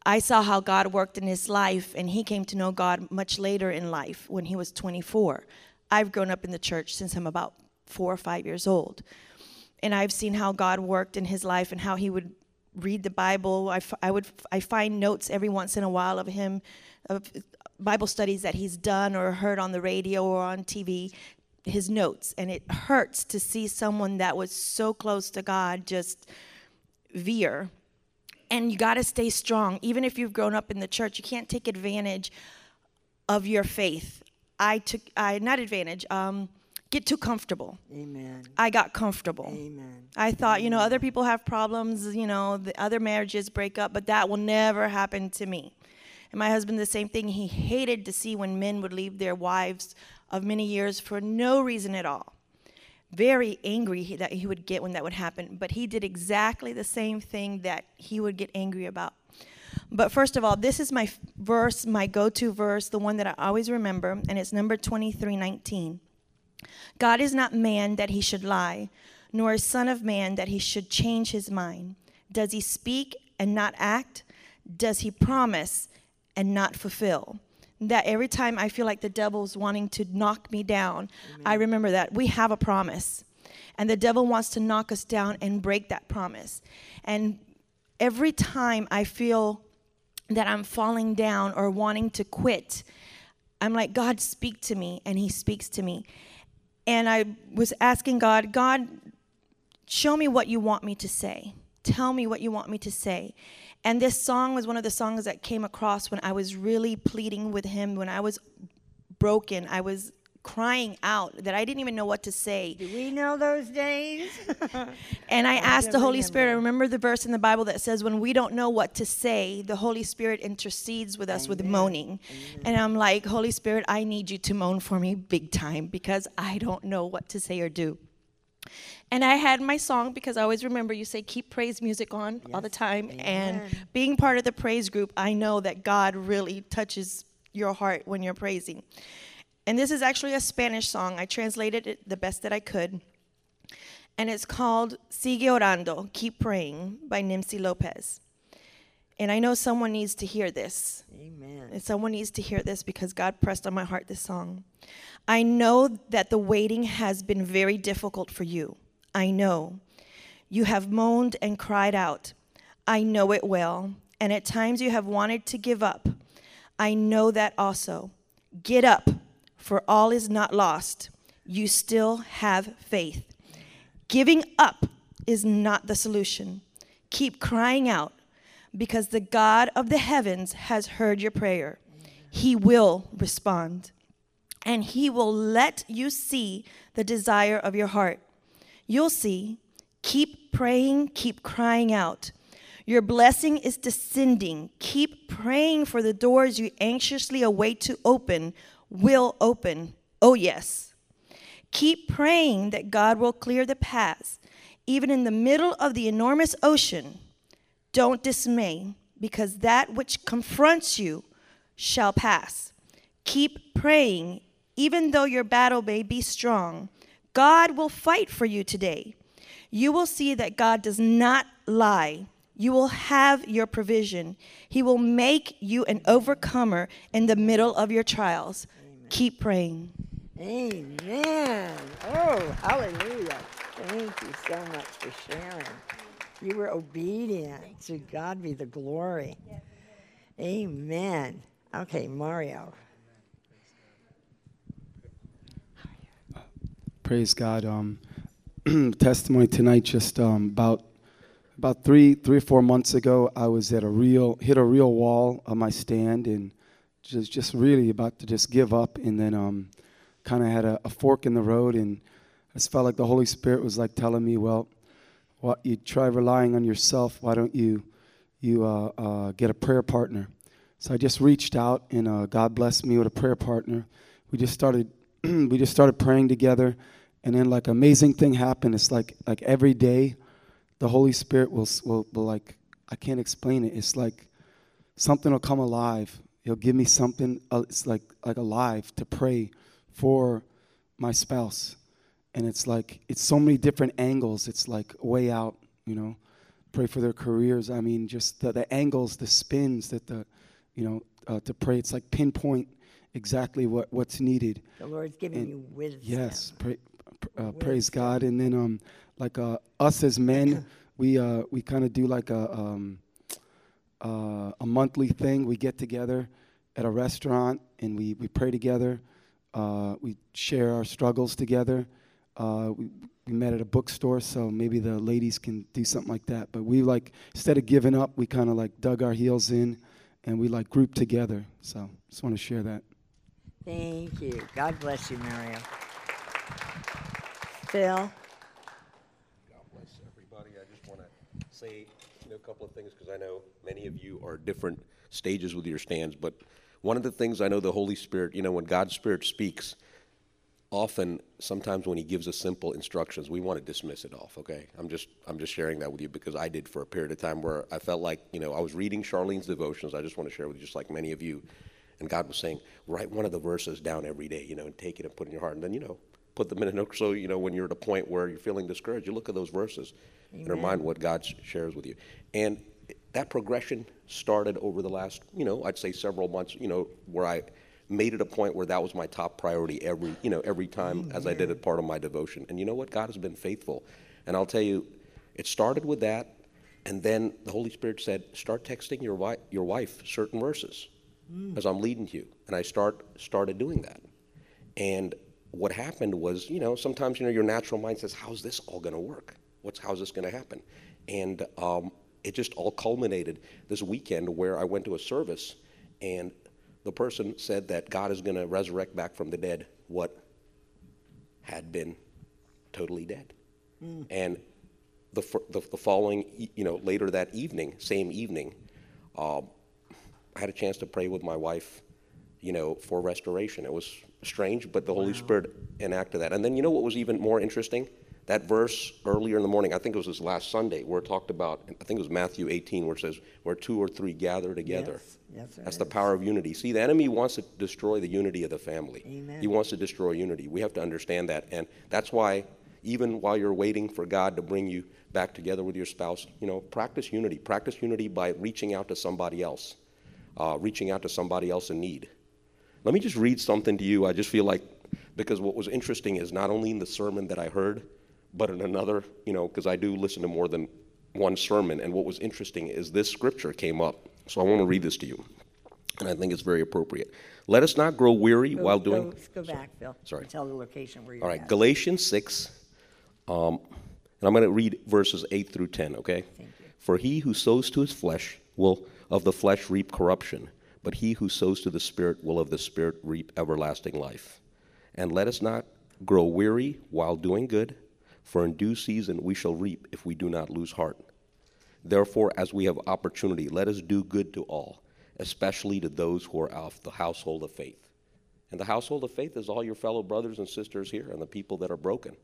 I saw how God worked in his life, and he came to know God much later in life when he was 24. I've grown up in the church since I'm about four or five years old. And I've seen how God worked in his life and how he would read the Bible. I, f- I would I find notes every once in a while of him, of Bible studies that he's done or heard on the radio or on TV, his notes. And it hurts to see someone that was so close to God just veer and you got to stay strong even if you've grown up in the church you can't take advantage of your faith I took, I not advantage, um, get too comfortable. Amen. I got comfortable. Amen. I thought, you know, other people have problems, you know, the other marriages break up, but that will never happen to me. And my husband, the same thing. He hated to see when men would leave their wives of many years for no reason at all. Very angry that he would get when that would happen. But he did exactly the same thing that he would get angry about. But first of all, this is my verse, my go to verse, the one that I always remember, and it's number 2319. God is not man that he should lie, nor a son of man that he should change his mind. Does he speak and not act? Does he promise and not fulfill? That every time I feel like the devil's wanting to knock me down, I remember that we have a promise. And the devil wants to knock us down and break that promise. And every time I feel that I'm falling down or wanting to quit, I'm like, God, speak to me. And he speaks to me. And I was asking God, God, show me what you want me to say. Tell me what you want me to say. And this song was one of the songs that came across when I was really pleading with him, when I was broken. I was crying out that I didn't even know what to say. Do we know those days? [LAUGHS] And I asked the Holy remember. Spirit, I remember the verse in the Bible that says, when we don't know what to say, the Holy Spirit intercedes with us with moaning. And I'm like, Holy Spirit, I need you to moan for me big time because I don't know what to say or do. And I had my song because I always remember you say keep praise music on all the time. And being part of the praise group, I know that God really touches your heart when you're praising. And this is actually a Spanish song. I translated it the best that I could. And it's called Sigue Orando, Keep Praying by Nimsy Lopez. And I know someone needs to hear this. Amen. And someone needs to hear this because God pressed on my heart this song. I know that the waiting has been very difficult for you. I know. You have moaned and cried out. I know it well. And at times you have wanted to give up. I know that also. Get up, for all is not lost. You still have faith. Giving up is not the solution. Keep crying out because the God of the heavens has heard your prayer. He will respond and He will let you see the desire of your heart. You'll see. Keep praying, keep crying out. Your blessing is descending. Keep praying for the doors you anxiously await to open will open. Oh, yes. Keep praying that God will clear the paths, even in the middle of the enormous ocean. Don't dismay, because that which confronts you shall pass. Keep praying, even though your battle may be strong. God will fight for you today. You will see that God does not lie. You will have your provision. He will make you an overcomer in the middle of your trials. Keep praying. Amen. Oh, hallelujah. Thank you so much for sharing. You were obedient. To God be the glory. Amen. Okay, Mario. Praise God. Um, [CLEARS THROAT] testimony tonight. Just um, about about three three or four months ago, I was at a real hit a real wall on my stand and just just really about to just give up. And then um, kind of had a, a fork in the road, and I just felt like the Holy Spirit was like telling me, "Well, what you try relying on yourself? Why don't you you uh, uh, get a prayer partner?" So I just reached out, and uh, God blessed me with a prayer partner. We just started [CLEARS THROAT] we just started praying together and then like amazing thing happened. It's like like every day the holy spirit will, will will like i can't explain it. It's like something will come alive. He'll give me something uh, it's like like alive to pray for my spouse. And it's like it's so many different angles. It's like way out you know. Pray for their careers. I mean just the, the angles the spins that the you know uh, to pray. It's like pinpoint exactly what what's needed. The Lord's giving And- you wisdom. Yes, pray, pr- uh, praise God. And then, um, like uh, us as men, we uh, we kind of do like a um, uh, a monthly thing. We get together at a restaurant and we we pray together. Uh, we share our struggles together. Uh, we, we met at a bookstore, so maybe the ladies can do something like that. But we like instead of giving up, we kind of like dug our heels in, and we like grouped together. So just want to share that. Thank you. God bless you, Mario. Phil? God bless everybody. I just want to say you know, a couple of things because I know many of you are different stages with your stands. But one of the things I know the Holy Spirit, you know, when God's Spirit speaks, often, sometimes when He gives us simple instructions, we want to dismiss it off. Okay, I'm just I'm just sharing that with you because I did for a period of time where I felt like you know I was reading Charlyne's devotions. I just want to share with you, just like many of you, and God was saying, write one of the verses down every day, you know, and take it and put it in your heart, and then you know put them in a note. So, you know, when you're at a point where you're feeling discouraged, you look at those verses Amen. and remind what God shares with you. And that progression started over the last, you know, I'd say several months, you know, where I made it a point where that was my top priority every, you know, every time Amen. as I did it part of my devotion. And you know what? God has been faithful. And I'll tell you, it started with that. And then the Holy Spirit said, start texting your, wi- your wife certain verses mm. as I'm leading you. And I start started doing that. And what happened was, you know, sometimes you know your natural mind says, "How's this all going to work? What's how's this going to happen?" And um, it just all culminated this weekend where I went to a service, and the person said that God is going to resurrect back from the dead what had been totally dead, mm. and the, the, the following, you know, later that evening, same evening, uh, I had a chance to pray with my wife, you know, for restoration. It was strange, but the Holy Spirit enacted that. And then you know what was even more interesting? That verse earlier in the morning, I think it was this last Sunday, where it talked about, I think it was Matthew 18, where it says, where two or three gather together. Yes, yes That's the power of unity. See, the enemy wants to destroy the unity of the family. Amen. He wants to destroy unity. We have to understand that. And that's why, even while you're waiting for God to bring you back together with your spouse, you know, practice unity. Practice unity by reaching out to somebody else, uh, reaching out to somebody else in need. Let me just read something to you. I just feel like, because what was interesting is not only in the sermon that I heard, but in another, you know, because I do listen to more than one sermon. And what was interesting is this scripture came up. So I want to read this to you. And I think it's very appropriate. Let us not grow weary go, while doing. Go, go back, Phil. Sorry. Tell the location where you're All right, at. Galatians 6. Um, and I'm going to read verses 8 through 10, okay? For he who sows to his flesh will of the flesh reap corruption but he who sows to the Spirit will of the Spirit reap everlasting life. And let us not grow weary while doing good, for in due season we shall reap if we do not lose heart. Therefore, as we have opportunity, let us do good to all, especially to those who are of the household of faith. And the household of faith is all your fellow brothers and sisters here and the people that are broken.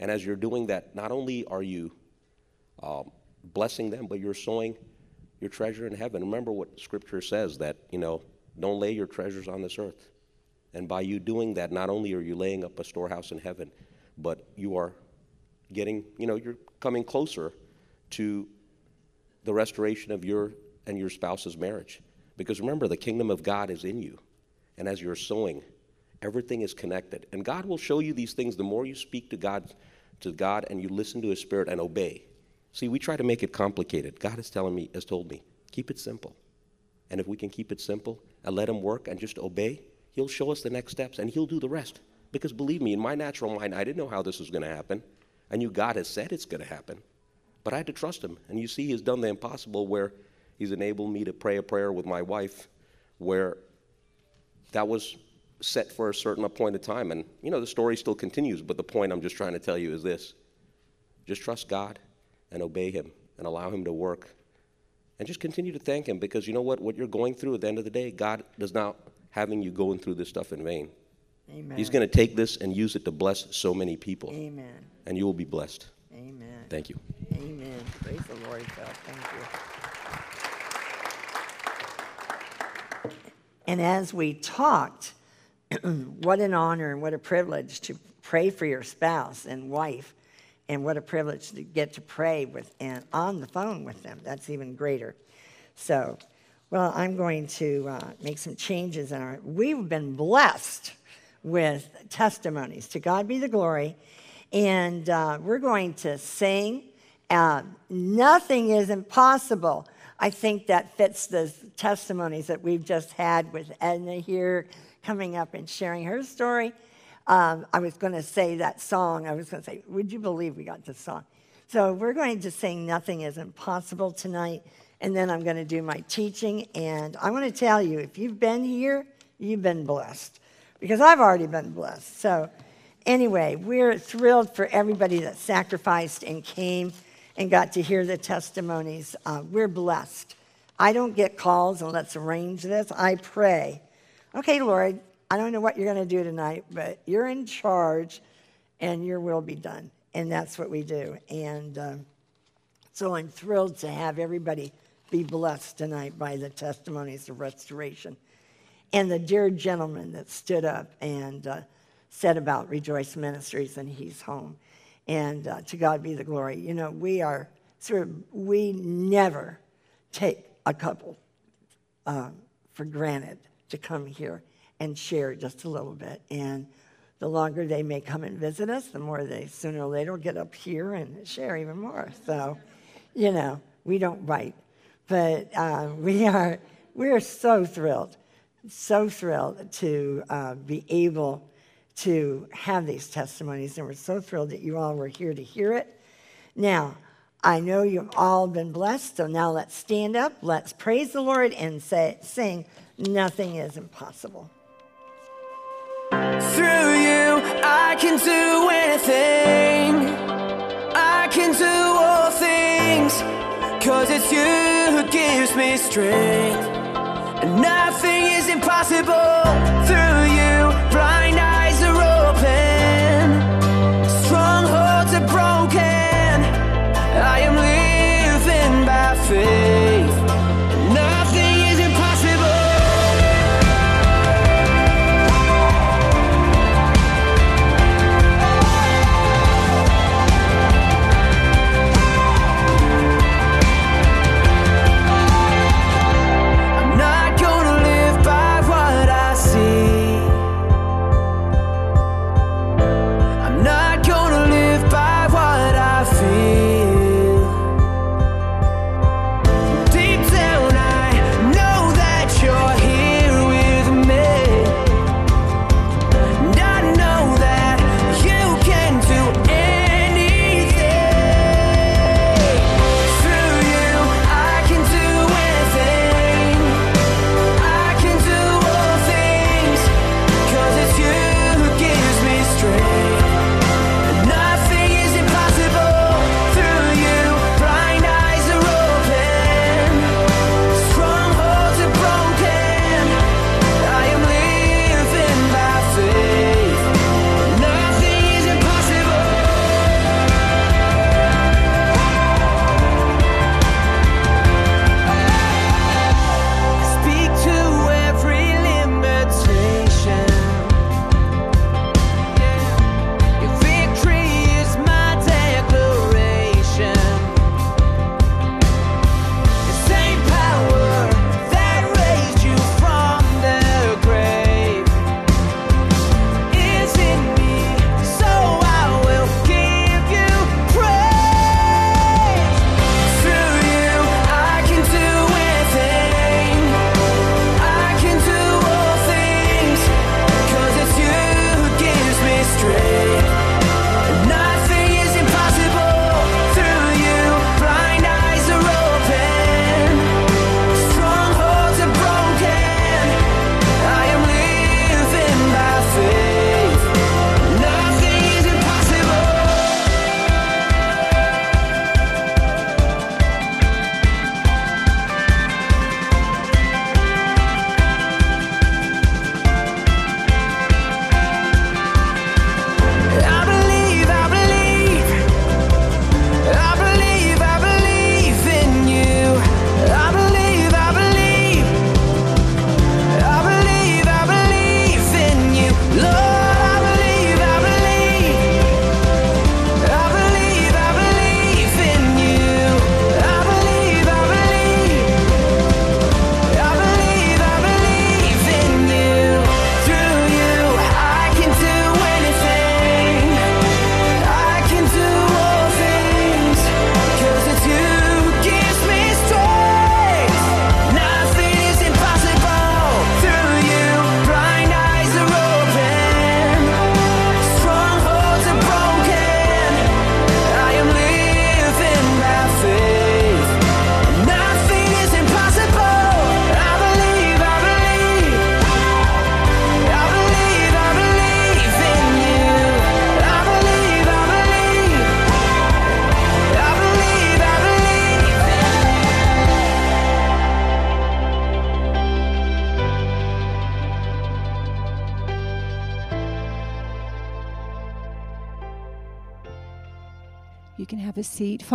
And as you're doing that, not only are you um, blessing them, but you're sowing your treasure in heaven. Remember what Scripture says that, you know, don't lay your treasures on this earth. And by you doing that, not only are you laying up a storehouse in heaven, but you are getting, you know, you're coming closer to the restoration of your and your spouse's marriage. Because remember, the kingdom of God is in you. And as you're sowing, everything is connected. And God will show you these things the more you speak to God, to God and you listen to his spirit and obey. See, we try to make it complicated. God is telling me, has told me, keep it simple. And if we can keep it simple and let Him work and just obey, He'll show us the next steps and He'll do the rest. Because believe me, in my natural mind, I didn't know how this was going to happen. I knew God has said it's going to happen. But I had to trust Him. And you see, He's done the impossible where He's enabled me to pray a prayer with my wife where that was set for a certain appointed time. And, you know, the story still continues, but the point I'm just trying to tell you is this just trust God and obey Him and allow Him to work. And just continue to thank Him because you know what? What you're going through at the end of the day, God does not having you going through this stuff in vain. Amen. He's going to take this and use it to bless so many people. Amen. And you will be blessed. Amen. Thank you. Amen. Praise the Lord, Phil. Thank you. And as we talked, [CLEARS THROAT] what an honor and what a privilege to pray for your spouse and wife and what a privilege to get to pray with and on the phone with them. That's even greater. So, well, I'm going to uh, make some changes in our. We've been blessed with testimonies. To God be the glory. And uh, we're going to sing. Uh, nothing is impossible. I think that fits the testimonies that we've just had with Edna here coming up and sharing her story. Um, I was going to say that song. I was going to say, Would you believe we got this song? So we're going to sing Nothing is Impossible tonight. And then I'm going to do my teaching. And I want to tell you if you've been here, you've been blessed. because I've already been blessed. So, anyway, we're thrilled for everybody that sacrificed and came and got to hear the testimonies. Uh, we're blessed. I don't get calls and let's arrange this. I pray, okay, Lord, I don't know what you're going to do tonight, but you're in charge and your will be done. And that's what we do. And um, so I'm thrilled to have everybody be blessed tonight by the testimonies of restoration. And the dear gentleman that stood up and uh, said about Rejoice Ministries and he's home. And uh, to God be the glory. You know, we are sort of, we never take a couple um, for granted to come here and share just a little bit. And the longer they may come and visit us, the more they sooner or later get up here and share even more. So, you know, we don't bite. But uh, we are we are so thrilled, so thrilled to uh, be able to have these testimonies, and we're so thrilled that you all were here to hear it. Now, I know you've all been blessed, so now let's stand up, let's praise the Lord, and say, sing, Nothing is impossible. Through you, I can do anything. I can do all things. Cause it's you who gives me strength. And nothing is impossible.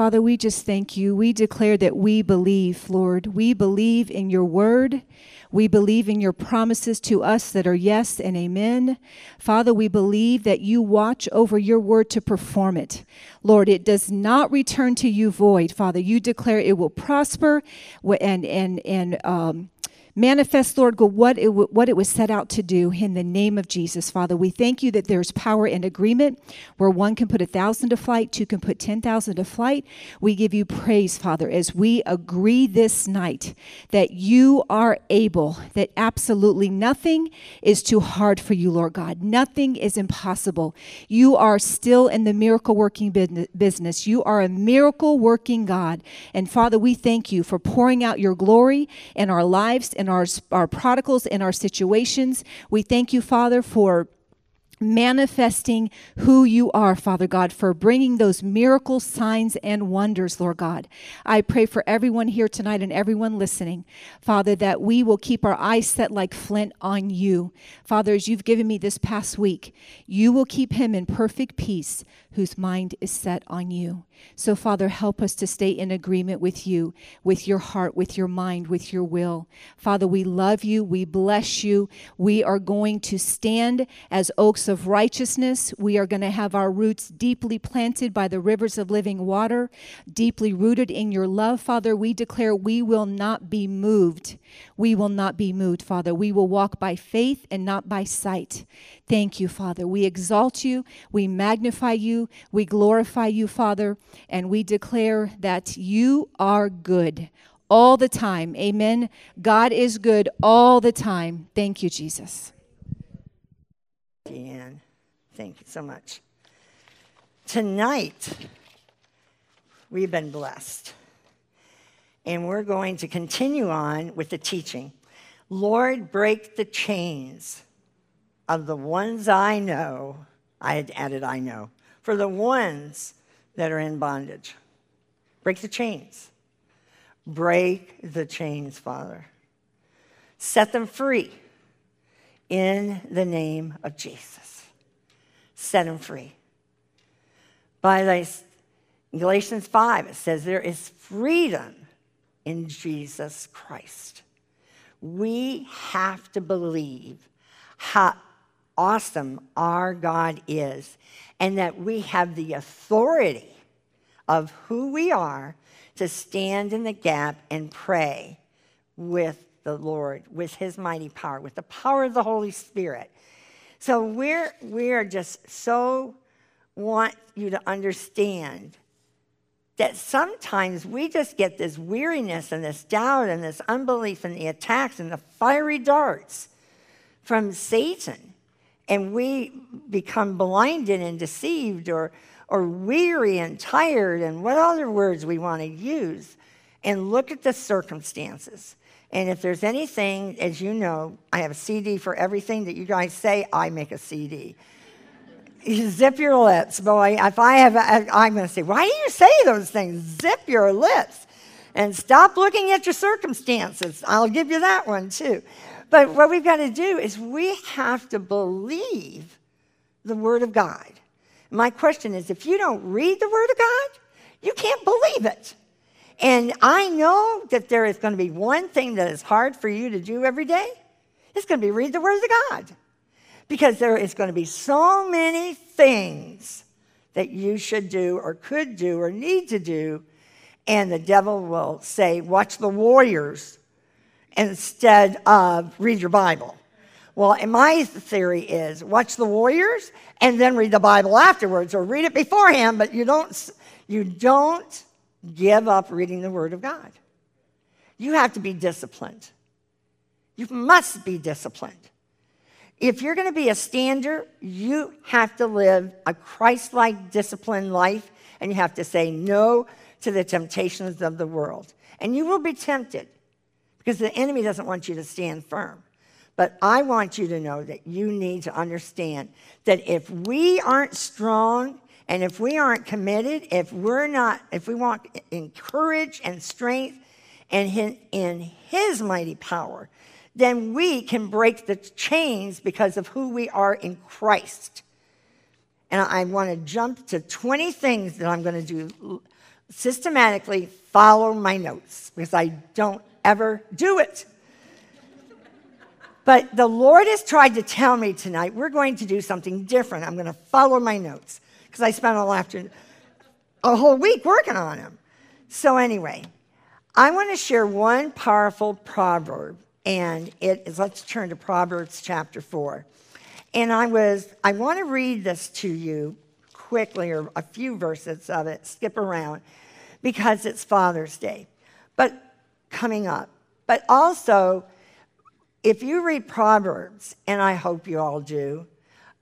Father, we just thank you. We declare that we believe, Lord. We believe in your word. We believe in your promises to us that are yes and amen. Father, we believe that you watch over your word to perform it. Lord, it does not return to you void. Father, you declare it will prosper and, and, and, um, manifest, Lord what it, what it was set out to do in the name of Jesus, Father. We thank you that there's power in agreement where one can put a thousand to flight, two can put 10,000 to flight. We give you praise, Father, as we agree this night that you are able, that absolutely nothing is too hard for you, Lord God. Nothing is impossible. You are still in the miracle working business. You are a miracle working God. And Father, we thank you for pouring out your glory in our lives in our, our prodigals, and our situations. We thank you, Father, for manifesting who you are, Father God, for bringing those miracle signs and wonders, Lord God. I pray for everyone here tonight and everyone listening, Father, that we will keep our eyes set like flint on you. Father, as you've given me this past week, you will keep him in perfect peace whose mind is set on you. So, Father, help us to stay in agreement with you, with your heart, with your mind, with your will. Father, we love you. We bless you. We are going to stand as oaks of righteousness. We are going to have our roots deeply planted by the rivers of living water, deeply rooted in your love, Father. We declare we will not be moved. We will not be moved, Father. We will walk by faith and not by sight. Thank you, Father. We exalt you, we magnify you, we glorify you, Father, and we declare that you are good all the time. Amen. God is good all the time. Thank you, Jesus. Deanne, thank you so much. Tonight, we've been blessed. And we're going to continue on with the teaching. Lord, break the chains of the ones I know, I had added I know, for the ones that are in bondage. Break the chains. Break the chains, Father. Set them free in the name of Jesus. Set them free. By thy, Galatians 5, it says there is freedom in Jesus Christ. We have to believe how awesome our God is and that we have the authority of who we are to stand in the gap and pray with the Lord, with his mighty power, with the power of the Holy Spirit. So we're we're just so want you to understand that sometimes we just get this weariness and this doubt and this unbelief and the attacks and the fiery darts from Satan and we become blinded and deceived or, or weary and tired and what other words we want to use and look at the circumstances. And if there's anything, as you know, I have a CD for everything that you guys say, I make a CD. Zip your lips, boy. If I have, I'm going to say, why do you say those things? Zip your lips and stop looking at your circumstances. I'll give you that one too. But what we've got to do is we have to believe the Word of God. My question is if you don't read the Word of God, you can't believe it. And I know that there is going to be one thing that is hard for you to do every day. It's going to be read the Word of God. Because there is going to be so many things that you should do or could do or need to do. And the devil will say, Watch the warriors instead of read your Bible. Well, my theory is watch the Warriors and then read the Bible afterwards, or read it beforehand, but you don't, you don't give up reading the Word of God. You have to be disciplined. You must be disciplined. If you're going to be a stander, you have to live a Christ like disciplined life, and you have to say no to the temptations of the world. And you will be tempted because the enemy doesn't want you to stand firm. But I want you to know that you need to understand that if we aren't strong and if we aren't committed, if we're not, if we want in courage and strength and in his mighty power, then we can break the chains because of who we are in Christ. And I want to jump to 20 things that I'm going to do systematically, follow my notes, because I don't ever do it. But the Lord has tried to tell me tonight we're going to do something different. I'm going to follow my notes because I spent all afternoon, a whole week working on them. So, anyway, I want to share one powerful proverb, and it is let's turn to Proverbs chapter 4. And I was I want to read this to you quickly, or a few verses of it, skip around, because it's Father's Day. But coming up. But also, if you read Proverbs, and I hope you all do,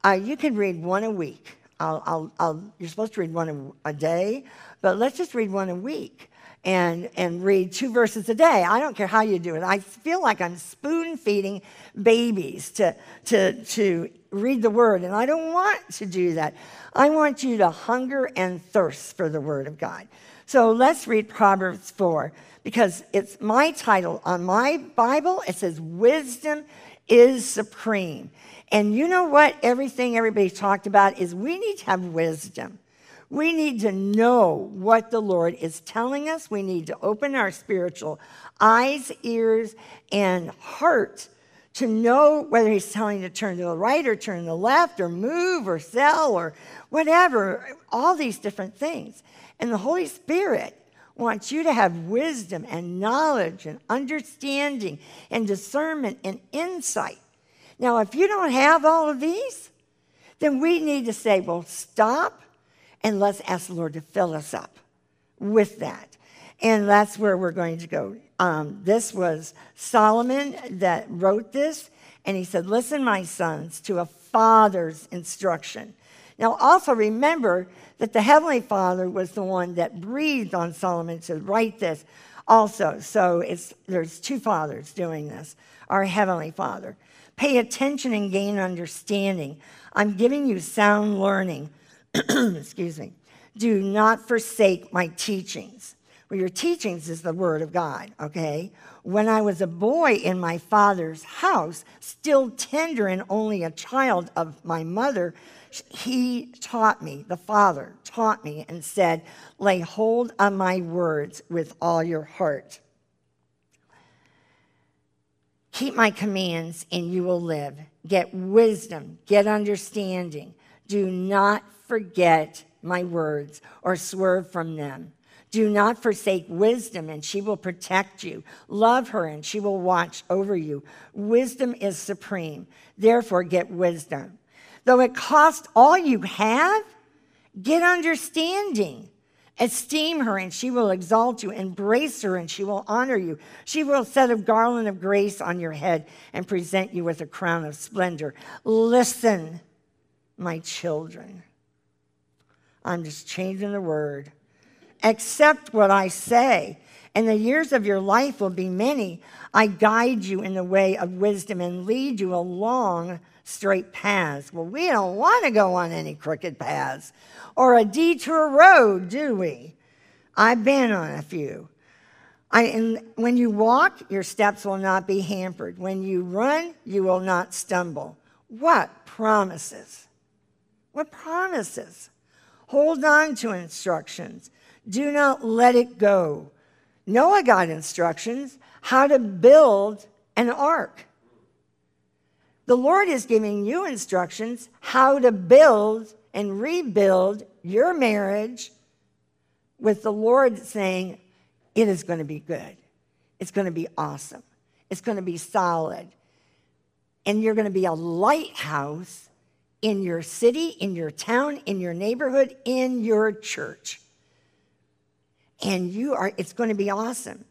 uh, you can read one a week. I'll, I'll, I'll, you're supposed to read one a, a day, but let's just read one a week and, and read two verses a day. I don't care how you do it. I feel like I'm spoon feeding babies to, to, to read the word, and I don't want to do that. I want you to hunger and thirst for the word of God. So let's read Proverbs 4 because it's my title on my Bible. It says, Wisdom is supreme. And you know what? Everything everybody talked about is we need to have wisdom. We need to know what the Lord is telling us. We need to open our spiritual eyes, ears, and heart to know whether He's telling to turn to the right or turn to the left or move or sell or whatever, all these different things. And the Holy Spirit wants you to have wisdom and knowledge and understanding and discernment and insight. Now, if you don't have all of these, then we need to say, well, stop and let's ask the Lord to fill us up with that. And that's where we're going to go. Um, this was Solomon that wrote this, and he said, Listen, my sons, to a father's instruction. Now, also remember that the Heavenly Father was the one that breathed on Solomon to write this also. So it's, there's two fathers doing this our Heavenly Father. Pay attention and gain understanding. I'm giving you sound learning. [CLEARS THROAT] Excuse me. Do not forsake my teachings. Well, your teachings is the Word of God, okay? When I was a boy in my father's house, still tender and only a child of my mother, he taught me, the Father taught me, and said, Lay hold on my words with all your heart. Keep my commands, and you will live. Get wisdom, get understanding. Do not forget my words or swerve from them. Do not forsake wisdom, and she will protect you. Love her, and she will watch over you. Wisdom is supreme. Therefore, get wisdom. Though it cost all you have, get understanding. Esteem her, and she will exalt you. Embrace her, and she will honor you. She will set a garland of grace on your head and present you with a crown of splendor. Listen, my children. I'm just changing the word. Accept what I say, and the years of your life will be many. I guide you in the way of wisdom and lead you along straight paths. Well, we don't want to go on any crooked paths or a detour road, do we? I've been on a few. I, and when you walk, your steps will not be hampered. When you run, you will not stumble. What promises? What promises? Hold on to instructions. Do not let it go. Noah got instructions how to build an ark. The Lord is giving you instructions how to build and rebuild your marriage with the Lord saying, it is going to be good. It's going to be awesome. It's going to be solid. And you're going to be a lighthouse in your city, in your town, in your neighborhood, in your church. And you are, it's going to be awesome.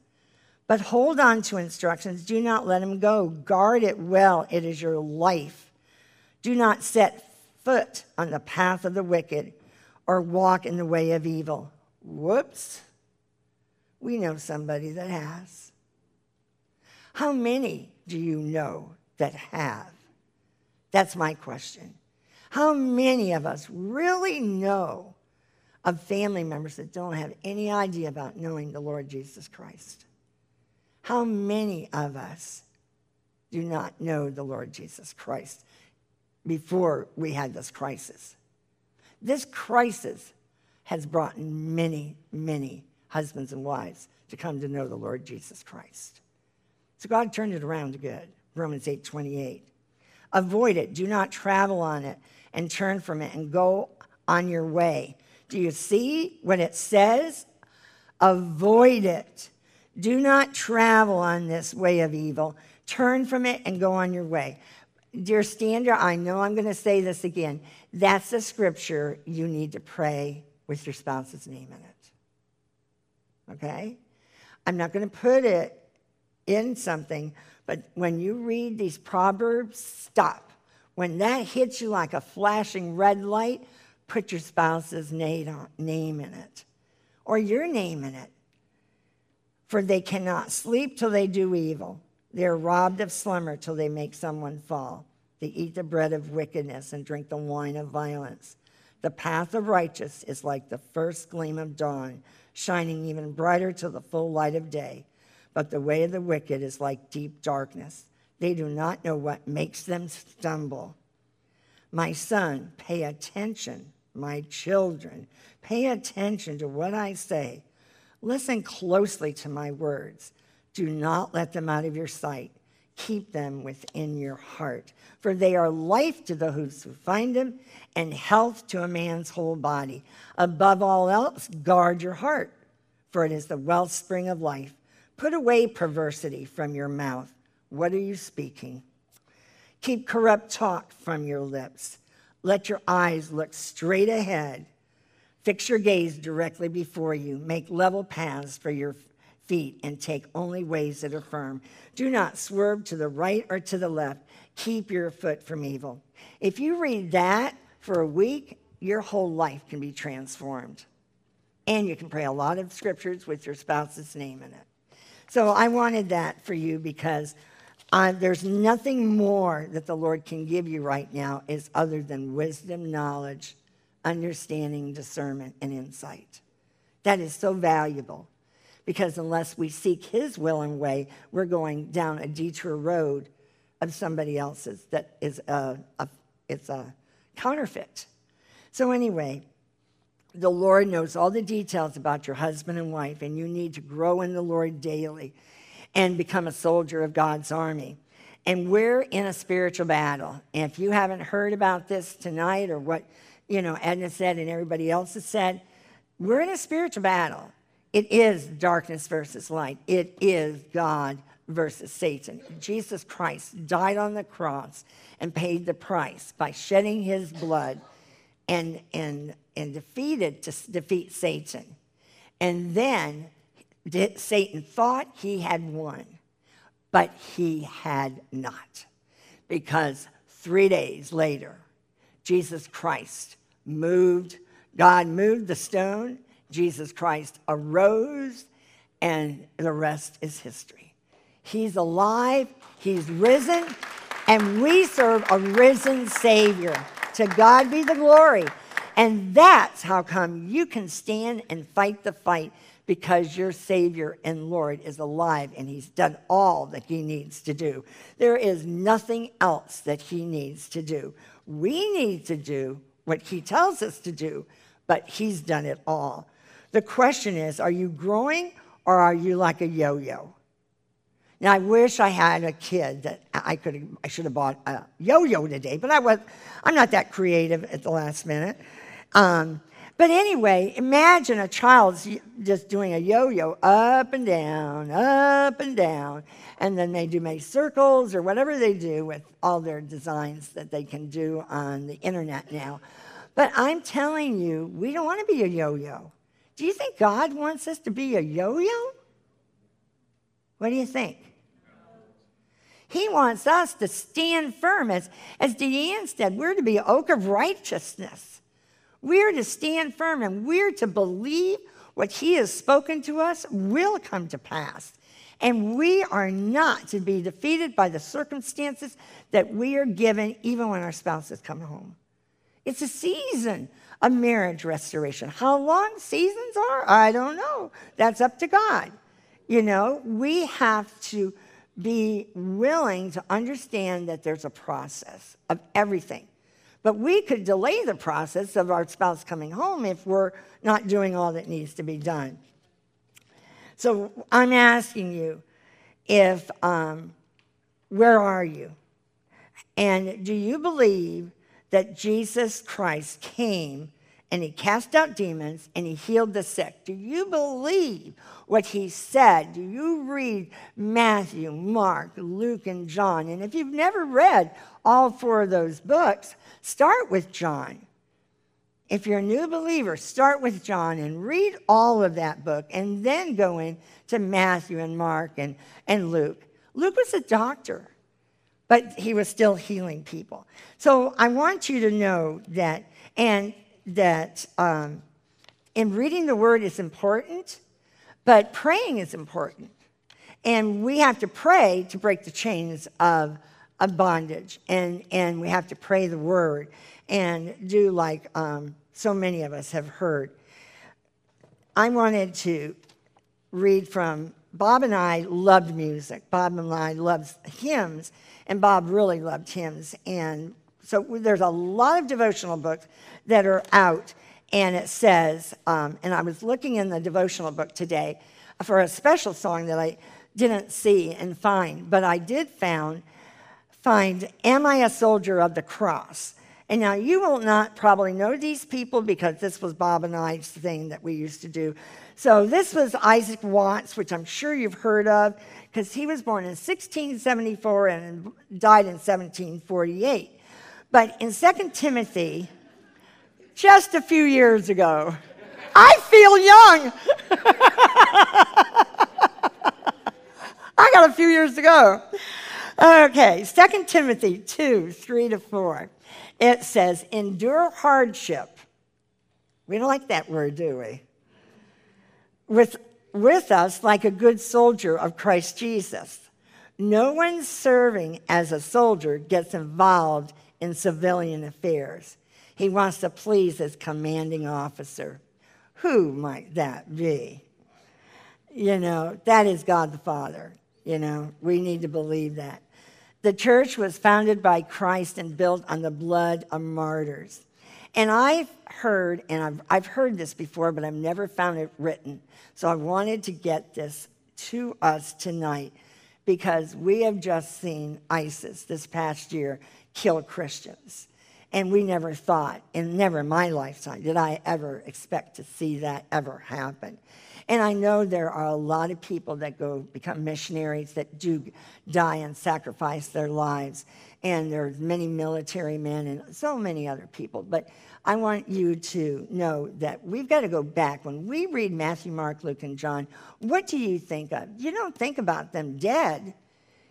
But hold on to instructions. Do not let them go. Guard it well. It is your life. Do not set foot on the path of the wicked or walk in the way of evil. Whoops. We know somebody that has. How many do you know that have? That's my question. How many of us really know of family members that don't have any idea about knowing the Lord Jesus Christ? How many of us do not know the Lord Jesus Christ before we had this crisis? This crisis has brought many, many husbands and wives to come to know the Lord Jesus Christ. So God turned it around to good. Romans 8 28. Avoid it. Do not travel on it and turn from it and go on your way. Do you see what it says? Avoid it. Do not travel on this way of evil. Turn from it and go on your way. Dear Stander, I know I'm going to say this again. That's the scripture you need to pray with your spouse's name in it. Okay? I'm not going to put it in something, but when you read these proverbs, stop. When that hits you like a flashing red light, put your spouse's name in it or your name in it. For they cannot sleep till they do evil. They are robbed of slumber till they make someone fall. They eat the bread of wickedness and drink the wine of violence. The path of righteous is like the first gleam of dawn, shining even brighter to the full light of day. But the way of the wicked is like deep darkness. They do not know what makes them stumble. My son, pay attention. My children, pay attention to what I say. Listen closely to my words. Do not let them out of your sight. Keep them within your heart, for they are life to those who find them and health to a man's whole body. Above all else, guard your heart, for it is the wellspring of life. Put away perversity from your mouth. What are you speaking? Keep corrupt talk from your lips. Let your eyes look straight ahead. Fix your gaze directly before you. Make level paths for your feet and take only ways that are firm. Do not swerve to the right or to the left. Keep your foot from evil. If you read that for a week, your whole life can be transformed. And you can pray a lot of scriptures with your spouse's name in it. So I wanted that for you because uh, there's nothing more that the Lord can give you right now is other than wisdom, knowledge, understanding, discernment, and insight. That is so valuable because unless we seek his will and way, we're going down a detour road of somebody else's that is a, a, it's a counterfeit. So anyway, the Lord knows all the details about your husband and wife, and you need to grow in the Lord daily and become a soldier of God's army. And we're in a spiritual battle. And if you haven't heard about this tonight or what, you know, Edna said and everybody else has said, we're in a spiritual battle. It is darkness versus light. It is God versus Satan. Jesus Christ died on the cross and paid the price by shedding his blood and, and, and defeated to defeat Satan. And then Satan thought he had won, but he had not. Because three days later, Jesus Christ moved, God moved the stone Jesus Christ arose, and the rest is history. He's alive, He's risen, and we serve a risen Savior. To God be the glory. And that's how come you can stand and fight the fight because your Savior and Lord is alive and He's done all that He needs to do. There is nothing else that He needs to do. We need to do what He tells us to do, but He's done it all. The question is are you growing or are you like a yo yo? Now, I wish I had a kid that I could I should have bought a yo yo today, but I was, I'm not that creative at the last minute. Um, but anyway, imagine a child just doing a yo yo up and down, up and down, and then they do make circles or whatever they do with all their designs that they can do on the internet now. But I'm telling you, we don't want to be a yo yo. Do you think God wants us to be a yo yo? What do you think? He wants us to stand firm. As, as Deanne said, we're to be oak of righteousness. We're to stand firm and we're to believe what He has spoken to us will come to pass. And we are not to be defeated by the circumstances that we are given, even when our spouses come home. It's a season of marriage restoration. How long seasons are, I don't know. That's up to God. You know, we have to be willing to understand that there's a process of everything. But we could delay the process of our spouse coming home if we're not doing all that needs to be done. So I'm asking you if, um, where are you? And do you believe that Jesus Christ came and he cast out demons and he healed the sick? Do you believe what he said? Do you read Matthew, Mark, Luke, and John? And if you've never read all four of those books, start with John. If you're a new believer, start with John and read all of that book and then go into Matthew and Mark and, and Luke. Luke was a doctor, but he was still healing people. So I want you to know that, and that um, in reading the word is important, but praying is important. And we have to pray to break the chains of, of bondage, and, and we have to pray the word and do like um, so many of us have heard. I wanted to read from Bob and I loved music. Bob and I loved hymns, and Bob really loved hymns. And so there's a lot of devotional books that are out, and it says, um, and I was looking in the devotional book today for a special song that I didn't see and find, but I did found find "Am I a Soldier of the Cross?" And now you will not probably know these people because this was Bob and I's thing that we used to do. So this was Isaac Watts, which I'm sure you've heard of, because he was born in 1674 and died in 1748. But in 2 Timothy, just a few years ago, I feel young. [LAUGHS] I got a few years to go. Okay, 2 Timothy 2 3 to 4 it says, endure hardship. We don't like that word, do we? With, with us like a good soldier of Christ Jesus. No one serving as a soldier gets involved in civilian affairs. He wants to please his commanding officer. Who might that be? You know, that is God the Father. You know, we need to believe that. The church was founded by Christ and built on the blood of martyrs. And I've heard, and I've, I've heard this before, but I've never found it written. So I wanted to get this to us tonight because we have just seen ISIS this past year kill Christians. And we never thought, and never in my lifetime, did I ever expect to see that ever happen. And I know there are a lot of people that go become missionaries that do die and sacrifice their lives. And there's many military men and so many other people. But I want you to know that we've got to go back. When we read Matthew, Mark, Luke, and John, what do you think of? You don't think about them dead.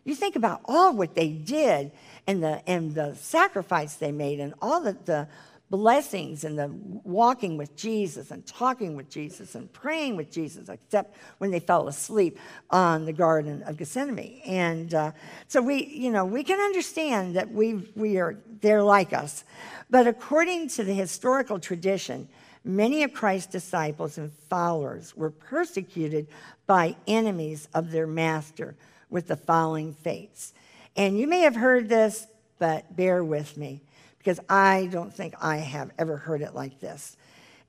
You think about all what they did and the, and the sacrifice they made and all the, the blessings and the walking with Jesus and talking with Jesus and praying with Jesus, except when they fell asleep on the Garden of Gethsemane. And uh, so we, you know, we can understand that we, we are, they're like us. But according to the historical tradition, many of Christ's disciples and followers were persecuted by enemies of their master with the following fates. And you may have heard this, but bear with me because I don't think I have ever heard it like this.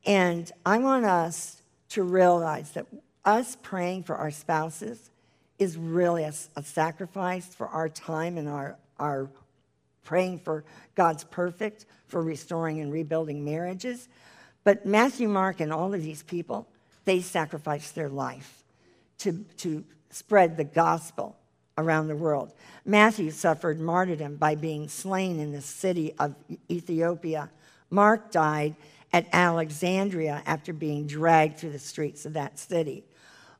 And I want us to realize that us praying for our spouses is really a, a sacrifice for our time and our, our praying for God's perfect, for restoring and rebuilding marriages. But Matthew, Mark, and all of these people, they sacrificed their life to, to spread the gospel around the world. Matthew suffered martyrdom by being slain in the city of Ethiopia. Mark died at Alexandria after being dragged through the streets of that city.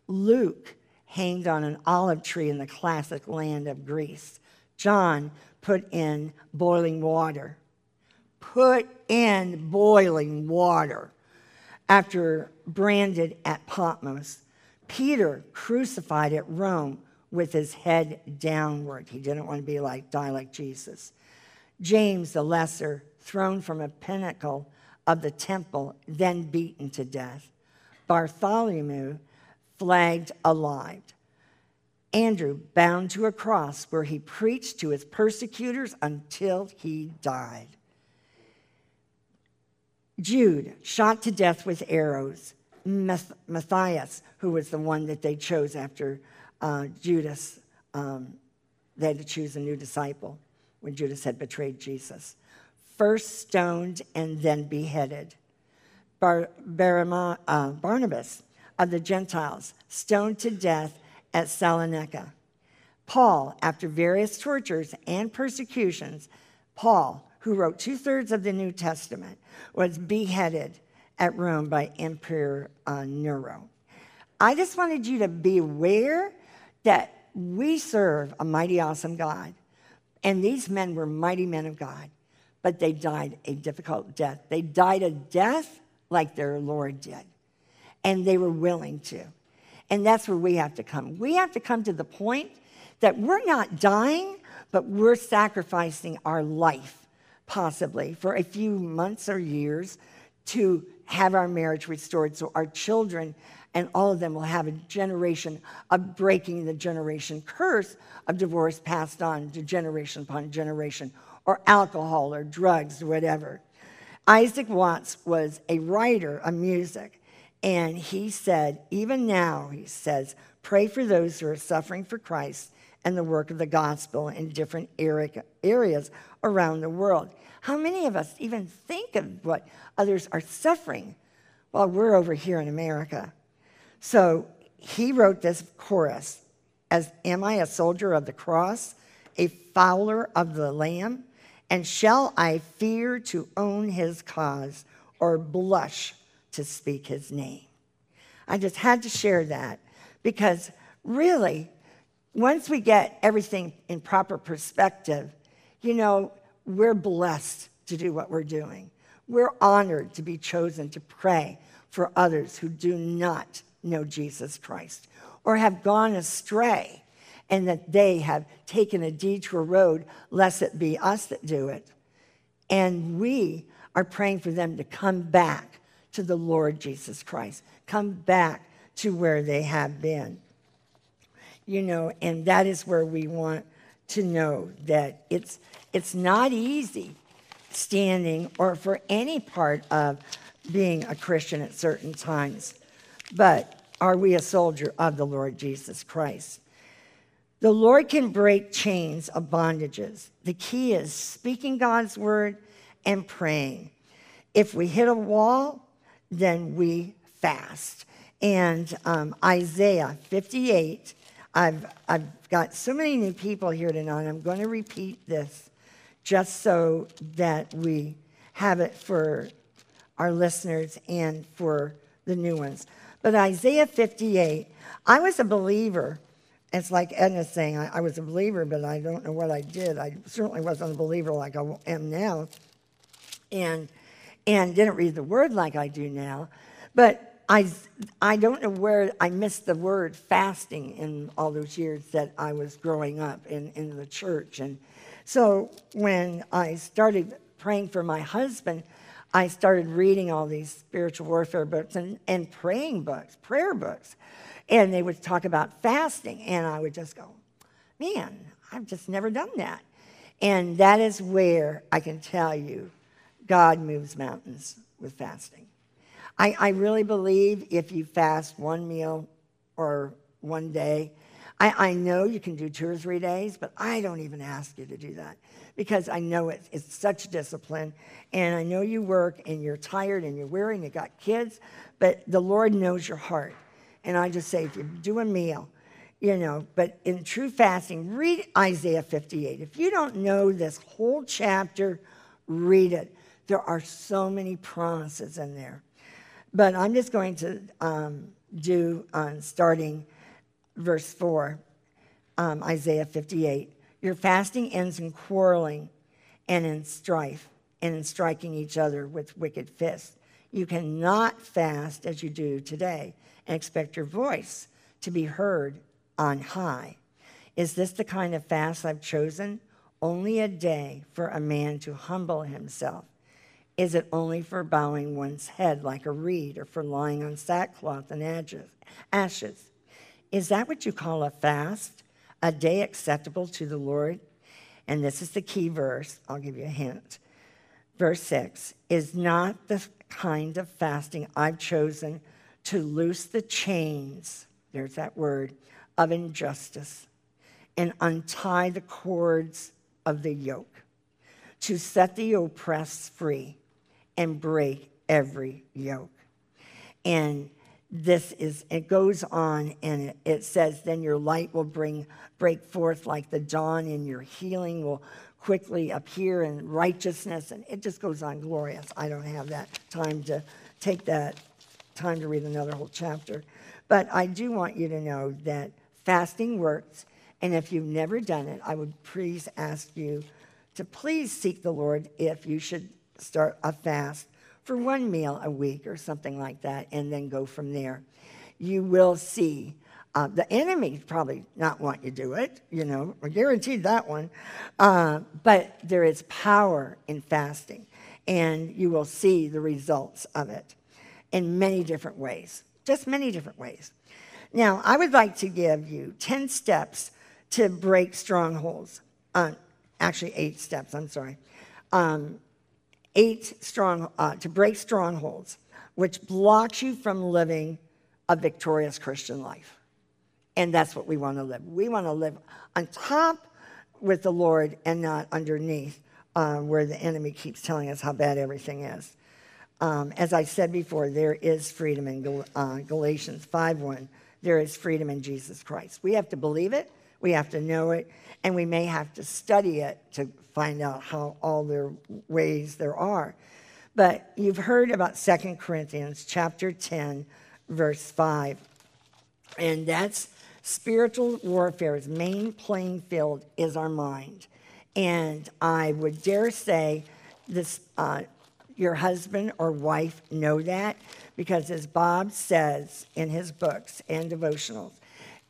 Luke hanged on an olive tree in the classic land of Greece. John put in boiling water. Put in boiling water after branded at Patmos. Peter crucified at Rome with his head downward. He didn't want to be like, die like Jesus. James the Lesser, thrown from a pinnacle of the temple, then beaten to death. Bartholomew, flagged alive. Andrew, bound to a cross where he preached to his persecutors until he died. Jude, shot to death with arrows. Matthias, who was the one that they chose after uh, Judas, um, they had to choose a new disciple when Judas had betrayed Jesus. First stoned and then beheaded. Bar- Barama, uh, Barnabas of the Gentiles, stoned to death at Salonika. Paul, after various tortures and persecutions, Paul, who wrote two thirds of the New Testament, was beheaded at Rome by Emperor uh, Nero. I just wanted you to be aware that we serve a mighty, awesome God. And these men were mighty men of God, but they died a difficult death. They died a death like their Lord did, and they were willing to. And that's where we have to come. We have to come to the point that we're not dying, but we're sacrificing our life, possibly, for a few months or years to have our marriage restored so our children and all of them will have a generation of breaking the generation curse of divorce passed on to generation upon generation, or alcohol or drugs, or whatever. Isaac Watts was a writer of music, and he said, even now, he says, pray for those who are suffering for Christ and the work of the gospel in different areas around the world. How many of us even think of what others are suffering while we're over here in America? So he wrote this chorus as Am I a soldier of the cross, a follower of the Lamb? And shall I fear to own his cause or blush to speak his name? I just had to share that because really, once we get everything in proper perspective, you know, we're blessed to do what we're doing. We're honored to be chosen to pray for others who do not know Jesus Christ or have gone astray and that they have taken a detour road, lest it be us that do it. And we are praying for them to come back to the Lord Jesus Christ, come back to where they have been. You know, and that is where we want to know that it's, it's not easy standing or for any part of being a Christian at certain times. But are we a soldier of the Lord Jesus Christ? The Lord can break chains of bondages. The key is speaking God's word and praying. If we hit a wall, then we fast. And um, Isaiah 58, I've, I've got so many new people here tonight. I'm going to repeat this just so that we have it for our listeners and for the new ones. But Isaiah 58, I was a believer. It's like Edna's saying, I, I, was a believer, but I don't know what I did. I certainly wasn't a believer like I am now, and and didn't read the word like I do now. But I I don't know where I missed the word fasting in all those years that I was growing up in, in the church. And so when I started praying for my husband, I started reading all these spiritual warfare books and, and praying books, prayer books. And they would talk about fasting. And I would just go, man, I've just never done that. And that is where I can tell you God moves mountains with fasting. I, I really believe if you fast one meal or one day, I, I know you can do two or three days, but I don't even ask you to do that because I know it, it's such discipline. And I know you work and you're tired and you're weary and you got kids, but the Lord knows your heart. And I just say, if you do a meal, you know, but in true fasting, read Isaiah 58. If you don't know this whole chapter, read it. There are so many promises in there. But I'm just going to um, do on starting verse 4, um, Isaiah 58. Your fasting ends in quarreling and in strife and in striking each other with wicked fists. You cannot fast as you do today and expect your voice to be heard on high. Is this the kind of fast I've chosen? Only a day for a man to humble himself. Is it only for bowing one's head like a reed or for lying on sackcloth and ashes? Is that what you call a fast? A day acceptable to the Lord. And this is the key verse. I'll give you a hint. Verse 6 Is not the kind of fasting I've chosen to loose the chains, there's that word, of injustice and untie the cords of the yoke, to set the oppressed free and break every yoke. And this is, it goes on and it, says, then your light will bring, break forth like the dawn, and your healing will quickly appear in righteousness. And it just goes on glorious. I don't have that time to take that time to read another whole chapter. But I do want you to know that fasting works. And if you've never done it, I would please ask you to please seek the Lord if you should start a fast for one meal a week or something like that, and then go from there. You will see. Uh, the enemy probably not want you to do it, you know, I guaranteed that one. Uh, but there is power in fasting, and you will see the results of it in many different ways, just many different ways. Now, I would like to give you 10 steps to break strongholds. Uh, actually, eight steps, I'm sorry. Um, eight strong, uh, to break strongholds, which blocks you from living a victorious Christian life. And that's what we want to live. We want to live on top with the Lord and not underneath, uh, where the enemy keeps telling us how bad everything is. Um, as I said before, there is freedom in Gal- uh, Galatians 5:1. There is freedom in Jesus Christ. We have to believe it, we have to know it, and we may have to study it to find out how all their ways there are. But you've heard about 2 Corinthians chapter 10, verse 5. And that's spiritual warfare's main playing field is our mind. And I would dare say this uh, your husband or wife know that because as Bob says in his books and devotionals,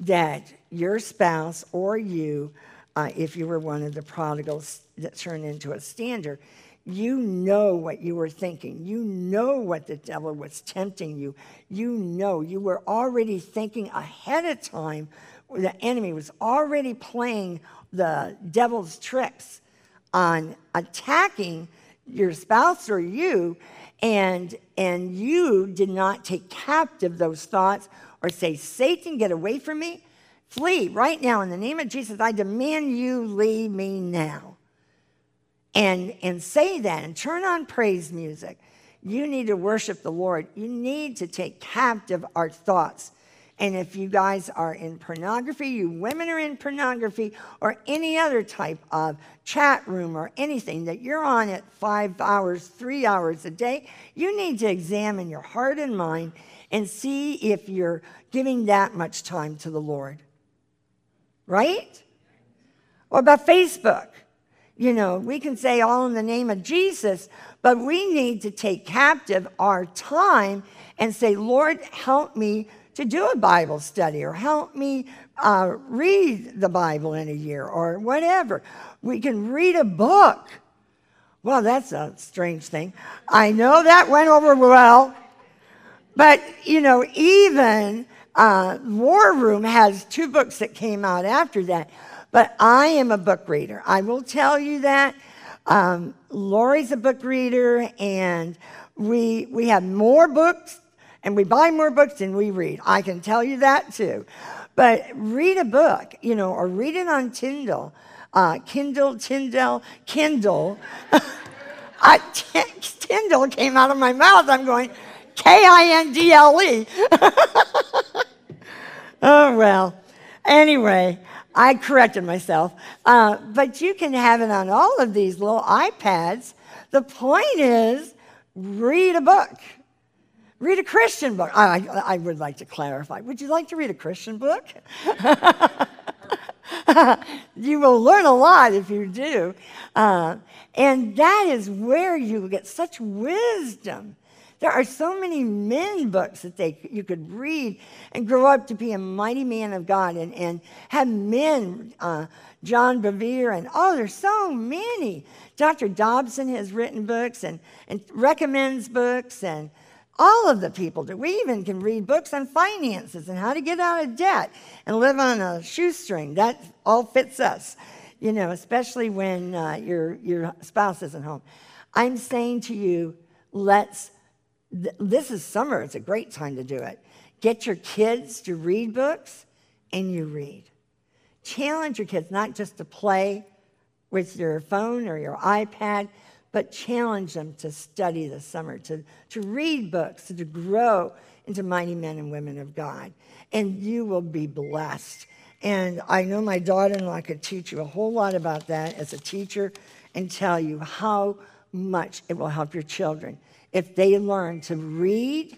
that your spouse or you, uh, if you were one of the prodigals that turned into a stander, you know what you were thinking. You know what the devil was tempting you. You know you were already thinking ahead of time. The enemy was already playing the devil's tricks on attacking your spouse or you, and, and you did not take captive those thoughts or say, Satan, get away from me. Flee right now in the name of Jesus. I demand you leave me now. And, and say that and turn on praise music. You need to worship the Lord. You need to take captive our thoughts. And if you guys are in pornography, you women are in pornography, or any other type of chat room or anything that you're on at five hours, three hours a day, you need to examine your heart and mind and see if you're giving that much time to the Lord. Right? Or about Facebook. You know, we can say all in the name of Jesus, but we need to take captive our time and say, Lord, help me to do a Bible study or help me uh, read the Bible in a year or whatever. We can read a book. Well, that's a strange thing. I know that went over well. But, you know, even uh, War Room has two books that came out after that. But I am a book reader. I will tell you that. Um, Lori's a book reader, and we, we have more books and we buy more books than we read. I can tell you that too. But read a book, you know, or read it on Kindle, uh, Kindle, Tyndall, Kindle. [LAUGHS] I, Tyndall came out of my mouth. I'm going, K I N D L E. [LAUGHS] oh, well. Anyway, I corrected myself. Uh, but you can have it on all of these little iPads. The point is, read a book. Read a Christian book. I, I, would like to clarify. Would you like to read a Christian book? [LAUGHS] you will learn a lot if you do. Uh, and that is where you get such wisdom. There are so many men books that they, you could read and grow up to be a mighty man of God and, and have men, uh, John Bevere, and oh, there's so many. Dr. Dobson has written books and, and recommends books and all of the people do. We even can read books on finances and how to get out of debt and live on a shoestring. That all fits us, you know, especially when uh, your, your spouse isn't home. I'm saying to you, let's th- this is summer. It's a great time to do it. Get your kids to read books, and you read. Challenge your kids not just to play with your phone or your iPad, but challenge them to study this summer, to, to read books, to grow into mighty men and women of God. And you will be blessed. And I know my daughter in law could teach you a whole lot about that as a teacher and tell you how much it will help your children if they learn to read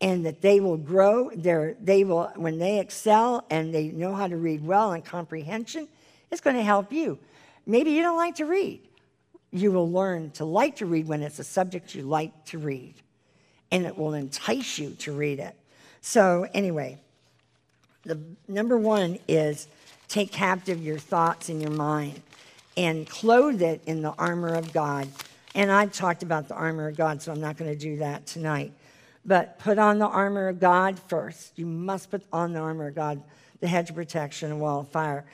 and that they will grow their they will when they excel and they know how to read well and comprehension it's going to help you. Maybe you don't like to read. You will learn to like to read when it's a subject you like to read and it will entice you to read it. So anyway the number one is take captive your thoughts and your mind and clothe it in the armor of god and i've talked about the armor of god so i'm not going to do that tonight but put on the armor of God first. You must put on the armor of God, the hedge of protection and wall of fire,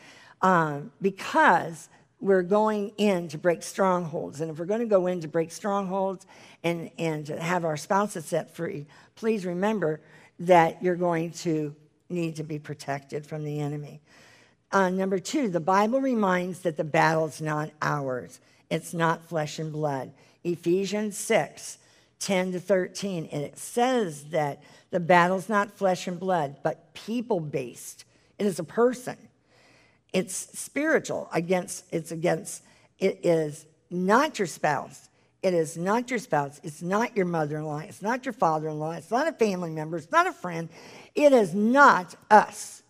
um, because we're going in to break strongholds. And if we're going to go in to break strongholds and, and to have our spouses set free, please remember that you're going to need to be protected from the enemy. Uh, number two, the Bible reminds that the battle's not ours. It's not flesh and blood. Ephesians 6 10 to 13. And it says that the battle's not flesh and blood, but people based. It is a person. It's spiritual against, it's against, it is not your spouse. It is not your spouse. It's not your mother in law. It's not your father in law. It's not a family member. It's not a friend. It is not us.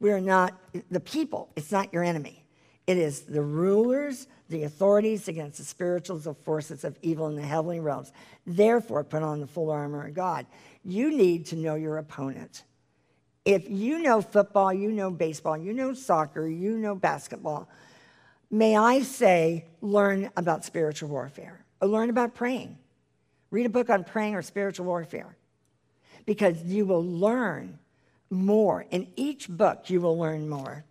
We are not the people. It's not your enemy. It is the rulers, the authorities against the spiritual forces of evil in the heavenly realms. Therefore, put on the full armor of God. You need to know your opponent. If you know football, you know baseball, you know soccer, you know basketball, may I say, learn about spiritual warfare or learn about praying. Read a book on praying or spiritual warfare because you will learn more. In each book, you will learn more.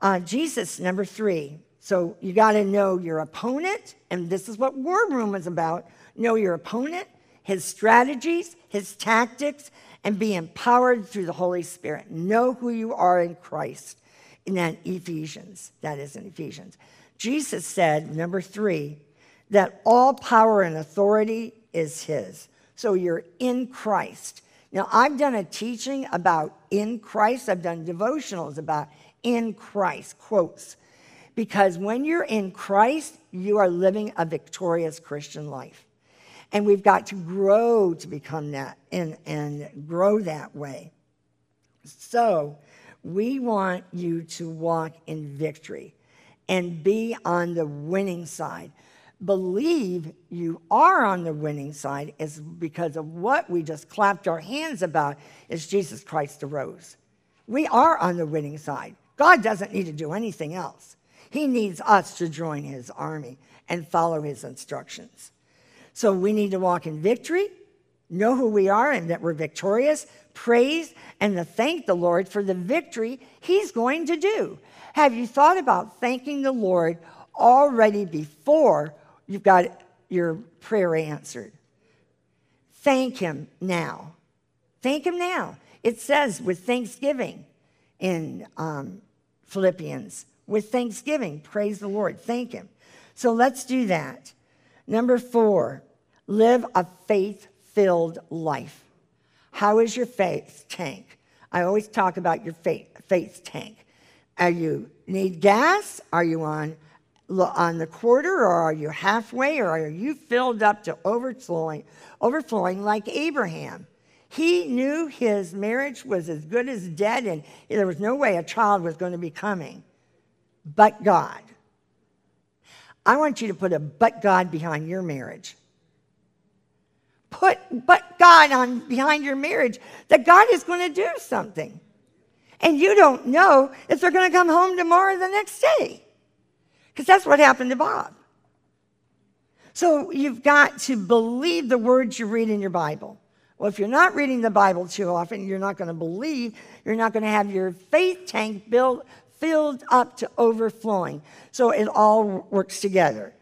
Uh, Jesus, number three. So you got to know your opponent, and this is what War Room is about know your opponent, his strategies, his tactics, and be empowered through the Holy Spirit. Know who you are in Christ. In that Ephesians, that is in Ephesians. Jesus said, number three, that all power and authority is his. So you're in Christ. Now, I've done a teaching about in Christ, I've done devotionals about in Christ, quotes. Because when you're in Christ, you are living a victorious Christian life. And we've got to grow to become that and, and grow that way. So we want you to walk in victory and be on the winning side. Believe you are on the winning side is because of what we just clapped our hands about is Jesus Christ arose. We are on the winning side. God doesn't need to do anything else. He needs us to join his army and follow his instructions. So we need to walk in victory, know who we are and that we're victorious, praise, and to thank the Lord for the victory He's going to do. Have you thought about thanking the Lord already before you've got your prayer answered? Thank Him now. Thank Him now. It says with thanksgiving in um, Philippians, with thanksgiving, praise the Lord, thank Him. So let's do that. Number four, live a faith filled life. How is your faith tank? I always talk about your faith, faith tank. Are you need gas? Are you on on the quarter or are you halfway or are you filled up to overflowing overflowing like Abraham? He knew his marriage was as good as dead and there was no way a child was going to be coming. But God. I want you to put a but God behind your marriage. Put but God on behind your marriage that God is going to do something. And you don't know if they're going to come home tomorrow or the next day. Because that's what happened to Bob. So you've got to believe the words you read in your Bible. Well, if you're not reading the Bible too often, you're not going to believe, you're not going to have your faith tank built filled up to overflowing. So it all works together.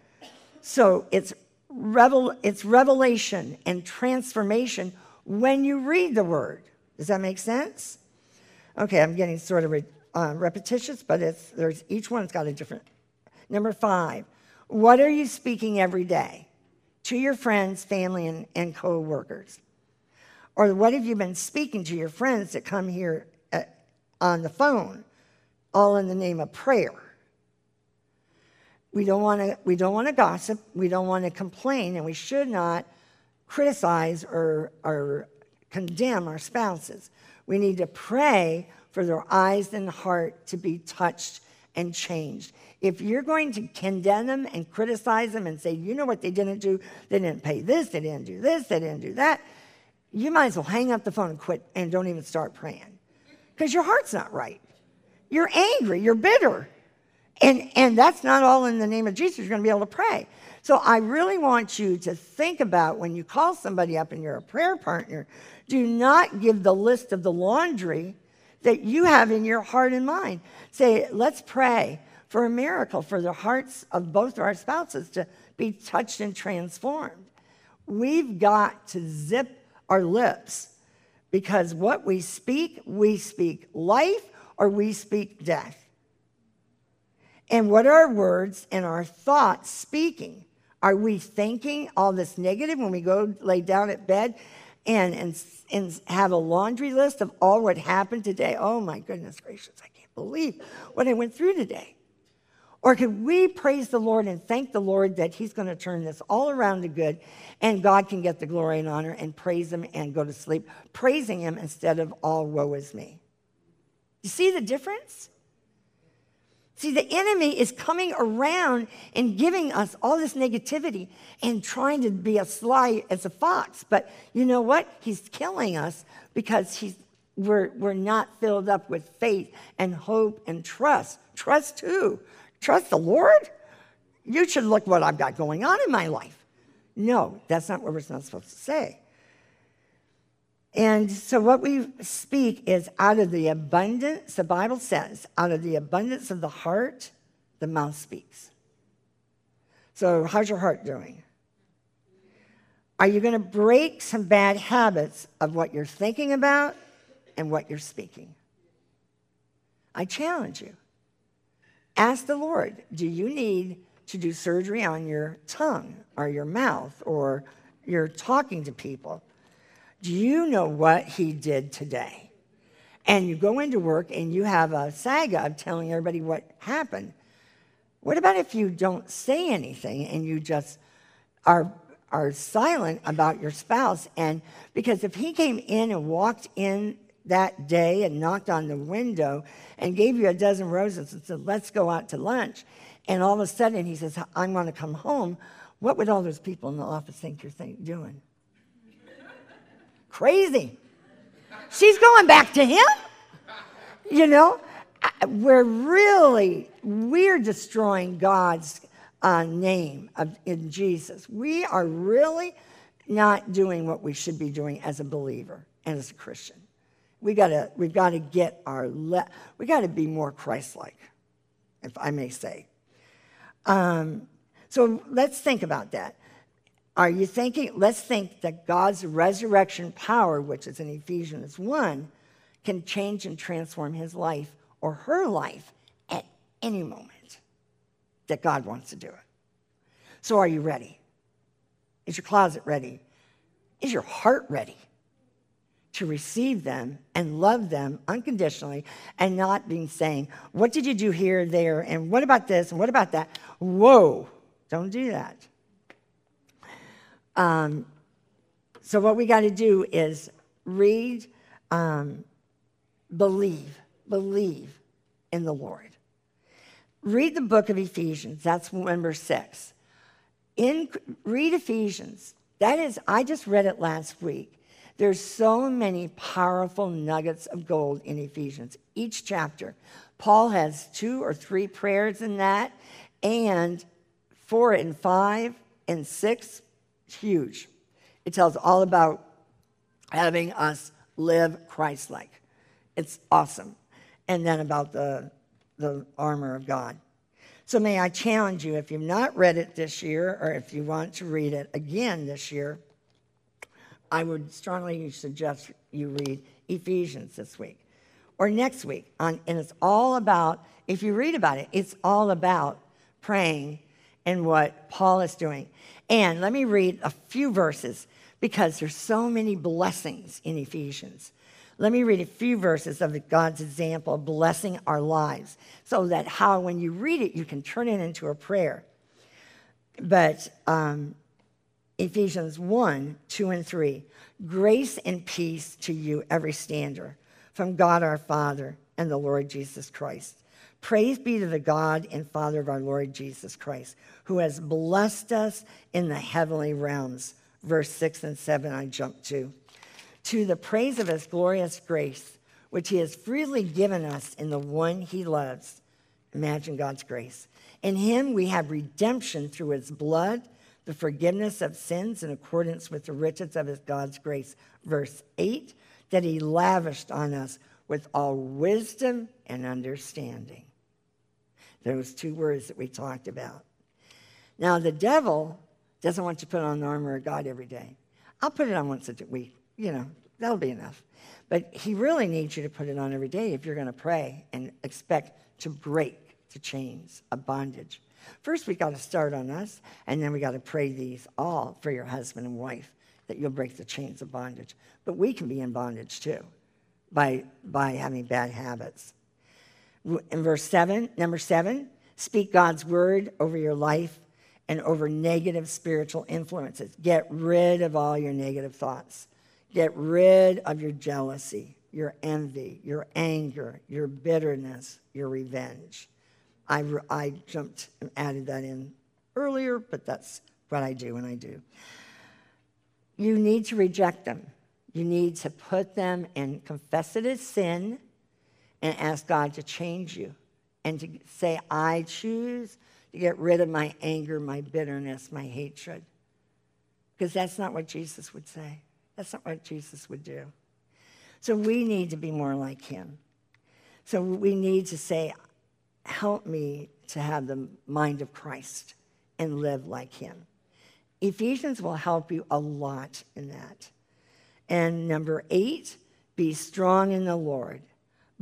So it's revel, it's revelation and transformation when you read the word. Does that make sense? Okay, I'm getting sort of re, uh, repetitious, but it's, there's, each one's got a different. Number five, what are you speaking every day to your friends, family, and, and co workers? Or what have you been speaking to your friends that come here at, on the phone, all in the name of prayer? We don't want to we don't want to gossip, we don't want to complain, and we should not criticize or, or condemn our spouses. We need to pray for their eyes and heart to be touched and changed. If you're going to condemn them and criticize them and say, you know what they didn't do, they didn't pay this, they didn't do this, they didn't do that, you might as well hang up the phone and quit and don't even start praying. Because your heart's not right. You're angry, you're bitter. And, and that's not all in the name of Jesus. You're going to be able to pray. So I really want you to think about when you call somebody up and you're a prayer partner, do not give the list of the laundry that you have in your heart and mind. Say, let's pray for a miracle for the hearts of both of our spouses to be touched and transformed. We've got to zip our lips because what we speak, we speak life or we speak death. And what are our words and our thoughts speaking? Are we thinking all this negative when we go lay down at bed and, and, and have a laundry list of all what happened today? Oh my goodness gracious, I can't believe what I went through today. Or could we praise the Lord and thank the Lord that He's going to turn this all around to good and God can get the glory and honor and praise Him and go to sleep, praising Him instead of all woe is me? You see the difference? See, the enemy is coming around and giving us all this negativity and trying to be as sly as a fox. But you know what? He's killing us because he's, we're, we're not filled up with faith and hope and trust. Trust who? Trust the Lord? You should look what I've got going on in my life. No, that's not what we're not supposed to say. And so, what we speak is out of the abundance, the Bible says, out of the abundance of the heart, the mouth speaks. So, how's your heart doing? Are you going to break some bad habits of what you're thinking about and what you're speaking? I challenge you. Ask the Lord do you need to do surgery on your tongue or your mouth or you're talking to people? Do you know what he did today? And you go into work and you have a saga of telling everybody what happened. What about if you don't say anything and you just are, are silent about your spouse? And because if he came in and walked in that day and knocked on the window and gave you a dozen roses and said, Let's go out to lunch, and all of a sudden he says, I'm going to come home, what would all those people in the office think you're doing? Crazy. She's going back to him. You know, we're really, we're destroying God's uh, name of, in Jesus. We are really not doing what we should be doing as a believer and as a Christian. We gotta, we've got to get our, le- we got to be more Christ-like, if I may say. Um, so let's think about that. Are you thinking? Let's think that God's resurrection power, which is in Ephesians 1, can change and transform his life or her life at any moment that God wants to do it. So, are you ready? Is your closet ready? Is your heart ready to receive them and love them unconditionally and not being saying, What did you do here, there, and what about this, and what about that? Whoa, don't do that. Um, so, what we got to do is read, um, believe, believe in the Lord. Read the book of Ephesians. That's number six. In, read Ephesians. That is, I just read it last week. There's so many powerful nuggets of gold in Ephesians. Each chapter. Paul has two or three prayers in that, and four and five and six huge. It tells all about having us live Christ like. It's awesome. And then about the, the armor of God. So, may I challenge you if you've not read it this year or if you want to read it again this year, I would strongly suggest you read Ephesians this week or next week. On, and it's all about, if you read about it, it's all about praying and what Paul is doing. And let me read a few verses because there's so many blessings in Ephesians. Let me read a few verses of God's example of blessing our lives so that how, when you read it, you can turn it into a prayer. But um, Ephesians 1 2 and 3 grace and peace to you, every stander, from God our Father and the Lord Jesus Christ. Praise be to the God and Father of our Lord Jesus Christ, who has blessed us in the heavenly realms. Verse 6 and 7, I jump to. To the praise of his glorious grace, which he has freely given us in the one he loves. Imagine God's grace. In him we have redemption through his blood, the forgiveness of sins in accordance with the riches of his God's grace. Verse 8, that he lavished on us with all wisdom and understanding. Those two words that we talked about. Now, the devil doesn't want you to put on the armor of God every day. I'll put it on once a week, you know, that'll be enough. But he really needs you to put it on every day if you're going to pray and expect to break the chains of bondage. First, we got to start on us, and then we got to pray these all for your husband and wife that you'll break the chains of bondage. But we can be in bondage too by, by having bad habits. In verse 7, number 7, speak God's word over your life and over negative spiritual influences. Get rid of all your negative thoughts. Get rid of your jealousy, your envy, your anger, your bitterness, your revenge. I, I jumped and added that in earlier, but that's what I do when I do. You need to reject them. You need to put them and confess it as sin and ask God to change you and to say, I choose to get rid of my anger, my bitterness, my hatred. Because that's not what Jesus would say. That's not what Jesus would do. So we need to be more like him. So we need to say, Help me to have the mind of Christ and live like him. Ephesians will help you a lot in that. And number eight, be strong in the Lord.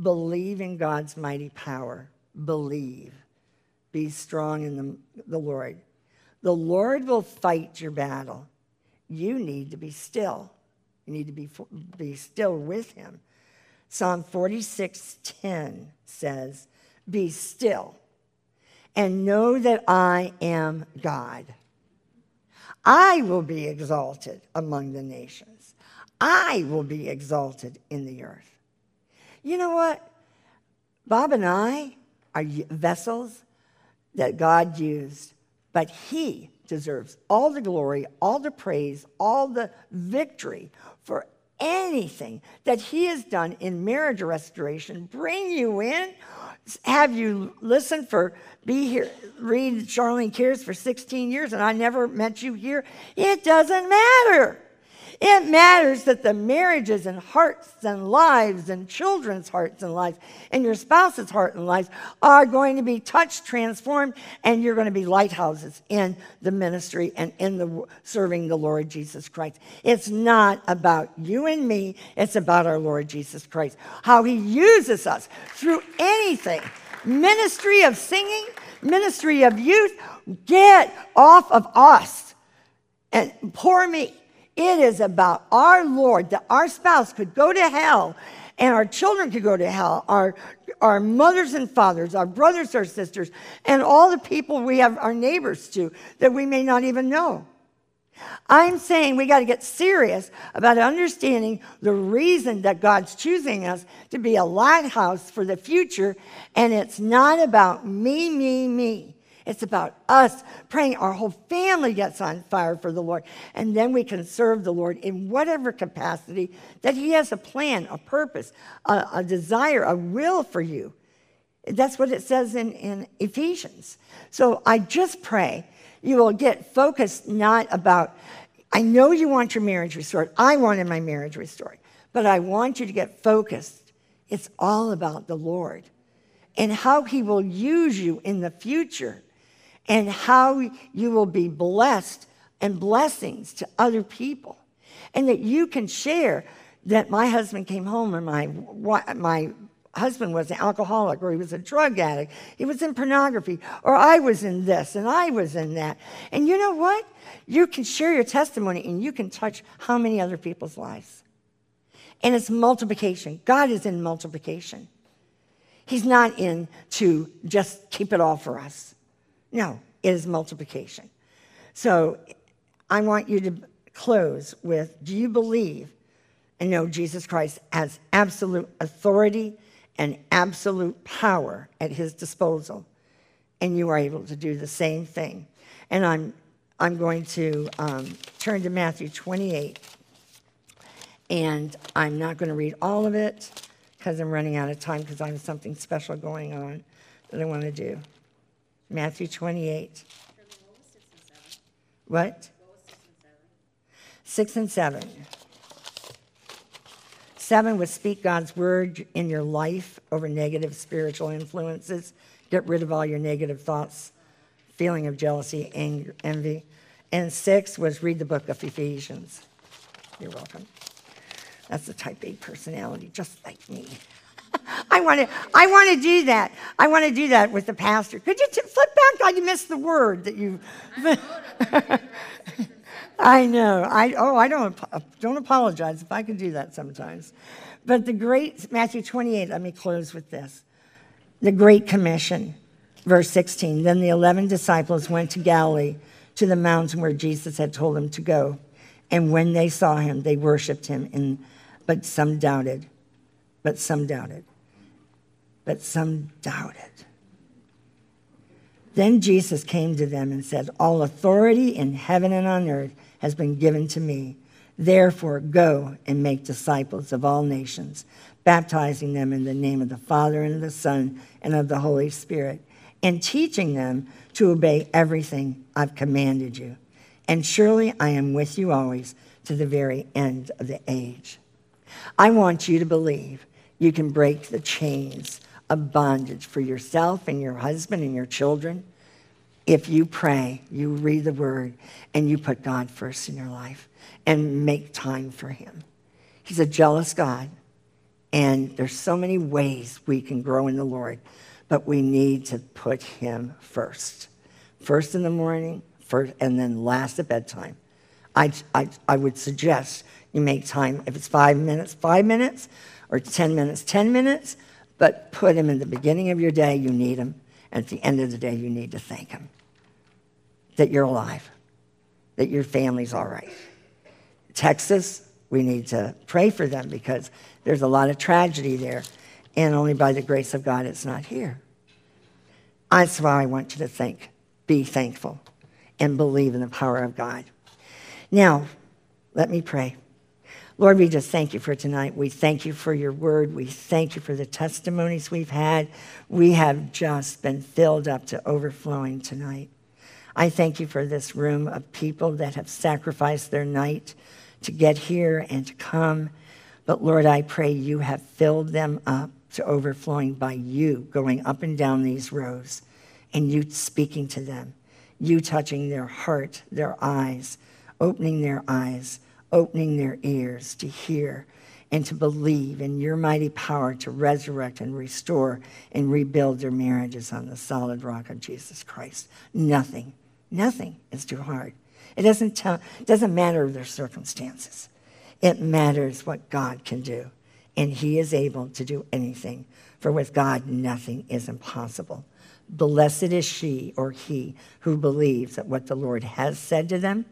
Believe in God's mighty power. Believe. Be strong in the, the Lord. The Lord will fight your battle. You need to be still. You need to be, be still with him. Psalm 46:10 says, "Be still and know that I am God. I will be exalted among the nations. I will be exalted in the earth." You know what? Bob and I are vessels that God used, but He deserves all the glory, all the praise, all the victory for anything that He has done in marriage restoration. Bring you in, have you listened for, be here, read Charlyne Cares for 16 years, and I never met you here. It doesn't matter. It matters that the marriages and hearts and lives and children's hearts and lives and your spouse's heart and lives are going to be touched, transformed, and you're going to be lighthouses in the ministry and in the serving the Lord Jesus Christ. It's not about you and me, it's about our Lord Jesus Christ. How he uses us through anything. Ministry of singing, ministry of youth, get off of us and pour me it is about our Lord, that our spouse could go to hell and our children could go to hell, our, our mothers and fathers, our brothers, our sisters, and all the people we have our neighbors to that we may not even know. I'm saying we got to get serious about understanding the reason that God's choosing us to be a lighthouse for the future, and it's not about me, me, me. It's about us praying our whole family gets on fire for the Lord. And then we can serve the Lord in whatever capacity that He has a plan, a purpose, a, a desire, a will for you. That's what it says in, in Ephesians. So I just pray you will get focused not about, I know you want your marriage restored. I wanted my marriage restored. But I want you to get focused. It's all about the Lord and how He will use you in the future and how you will be blessed and blessings to other people. And that you can share that my husband came home and my, my husband was an alcoholic or he was a drug addict, he was in pornography, or I was in this and I was in that. And you know what? You can share your testimony and you can touch how many other people's lives. And it's multiplication. God is in multiplication. He's not in to just keep it all for us. No, it is multiplication. So I want you to close with Do you believe and know Jesus Christ has absolute authority and absolute power at his disposal? And you are able to do the same thing. And I'm, I'm going to um, turn to Matthew 28. And I'm not going to read all of it because I'm running out of time because I have something special going on that I want to do. Matthew 28. What? Six and seven. Seven was speak God's word in your life over negative spiritual influences. Get rid of all your negative thoughts, feeling of jealousy, anger, envy. And six was read the book of Ephesians. You're welcome. That's a type A personality, just like me. I want to. I want to do that. I want to do that with the pastor. Could you t- flip back? Oh, I missed the word that you. [LAUGHS] I know. I oh, I don't don't apologize if I can do that sometimes. But the great Matthew 28. Let me close with this. The Great Commission, verse 16. Then the eleven disciples went to Galilee, to the mountain where Jesus had told them to go. And when they saw him, they worshipped him in but some doubted. But some doubted. But some doubted. Then Jesus came to them and said, All authority in heaven and on earth has been given to me. Therefore, go and make disciples of all nations, baptizing them in the name of the Father and of the Son and of the Holy Spirit, and teaching them to obey everything I've commanded you. And surely I am with you always to the very end of the age. I want you to believe you can break the chains of bondage for yourself and your husband and your children if you pray, you read the word, and you put God first in your life and make time for Him. He's a jealous God, and there's so many ways we can grow in the Lord, but we need to put Him first. First in the morning, first, and then last at bedtime. I, I, I would suggest you make time. If it's five minutes, five minutes, or 10 minutes, 10 minutes, but put him in the beginning of your day, you need him. And at the end of the day, you need to thank him that you're alive, that your family's all right. Texas, we need to pray for them because there's a lot of tragedy there, and only by the grace of God it's not here. That's why I want you to think, be thankful, and believe in the power of God. Now, let me pray. Lord, we just thank you for tonight. We thank you for your word. We thank you for the testimonies we've had. We have just been filled up to overflowing tonight. I thank you for this room of people that have sacrificed their night to get here and to come. But Lord, I pray you have filled them up to overflowing by you going up and down these rows and you speaking to them, you touching their heart, their eyes, opening their eyes opening their ears to hear and to believe in your mighty power to resurrect and restore and rebuild their marriages on the solid rock of Jesus Christ. Nothing, nothing is too hard. It doesn't, tell, doesn't matter their circumstances. It matters what God can do. And He is able to do anything. For with God, nothing is impossible. Blessed is she or he who believes that what the Lord has said to them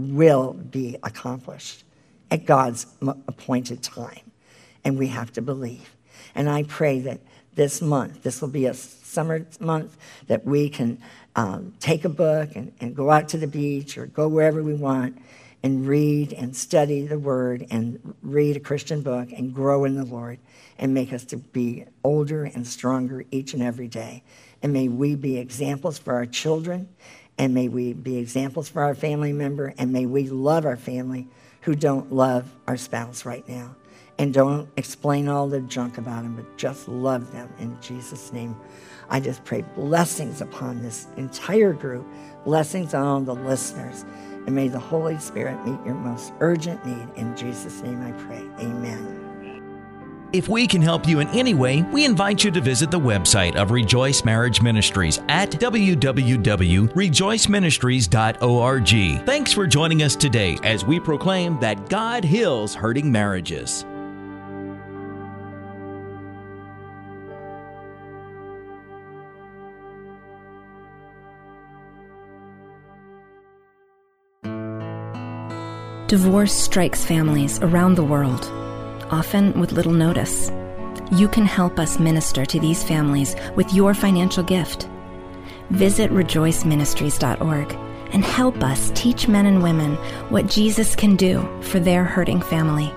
will be accomplished at God's appointed time. And we have to believe. And I pray that this month, this will be a summer month, that we can um, take a book and, and go out to the beach or go wherever we want and read and study the Word and read a Christian book and grow in the Lord and make us to be older and stronger each and every day. And may we be examples for our children and may we be examples for our family member, and may we love our family who don't love our spouse right now. and don't explain all the junk about them, but just love them in Jesus' name. I just pray blessings upon this entire group, blessings on all the listeners, and may the Holy Spirit meet your most urgent need. In Jesus' name I pray. Amen. If we can help you in any way, we invite you to visit the website of Rejoice Marriage Ministries at www.rejoiceministries.org. Thanks for joining us today as we proclaim that God heals hurting marriages. Divorce strikes families around the world, often with little notice. You can help us minister to these families with your financial gift. Visit rejoiceministries.org and help us teach men and women what Jesus can do for their hurting family.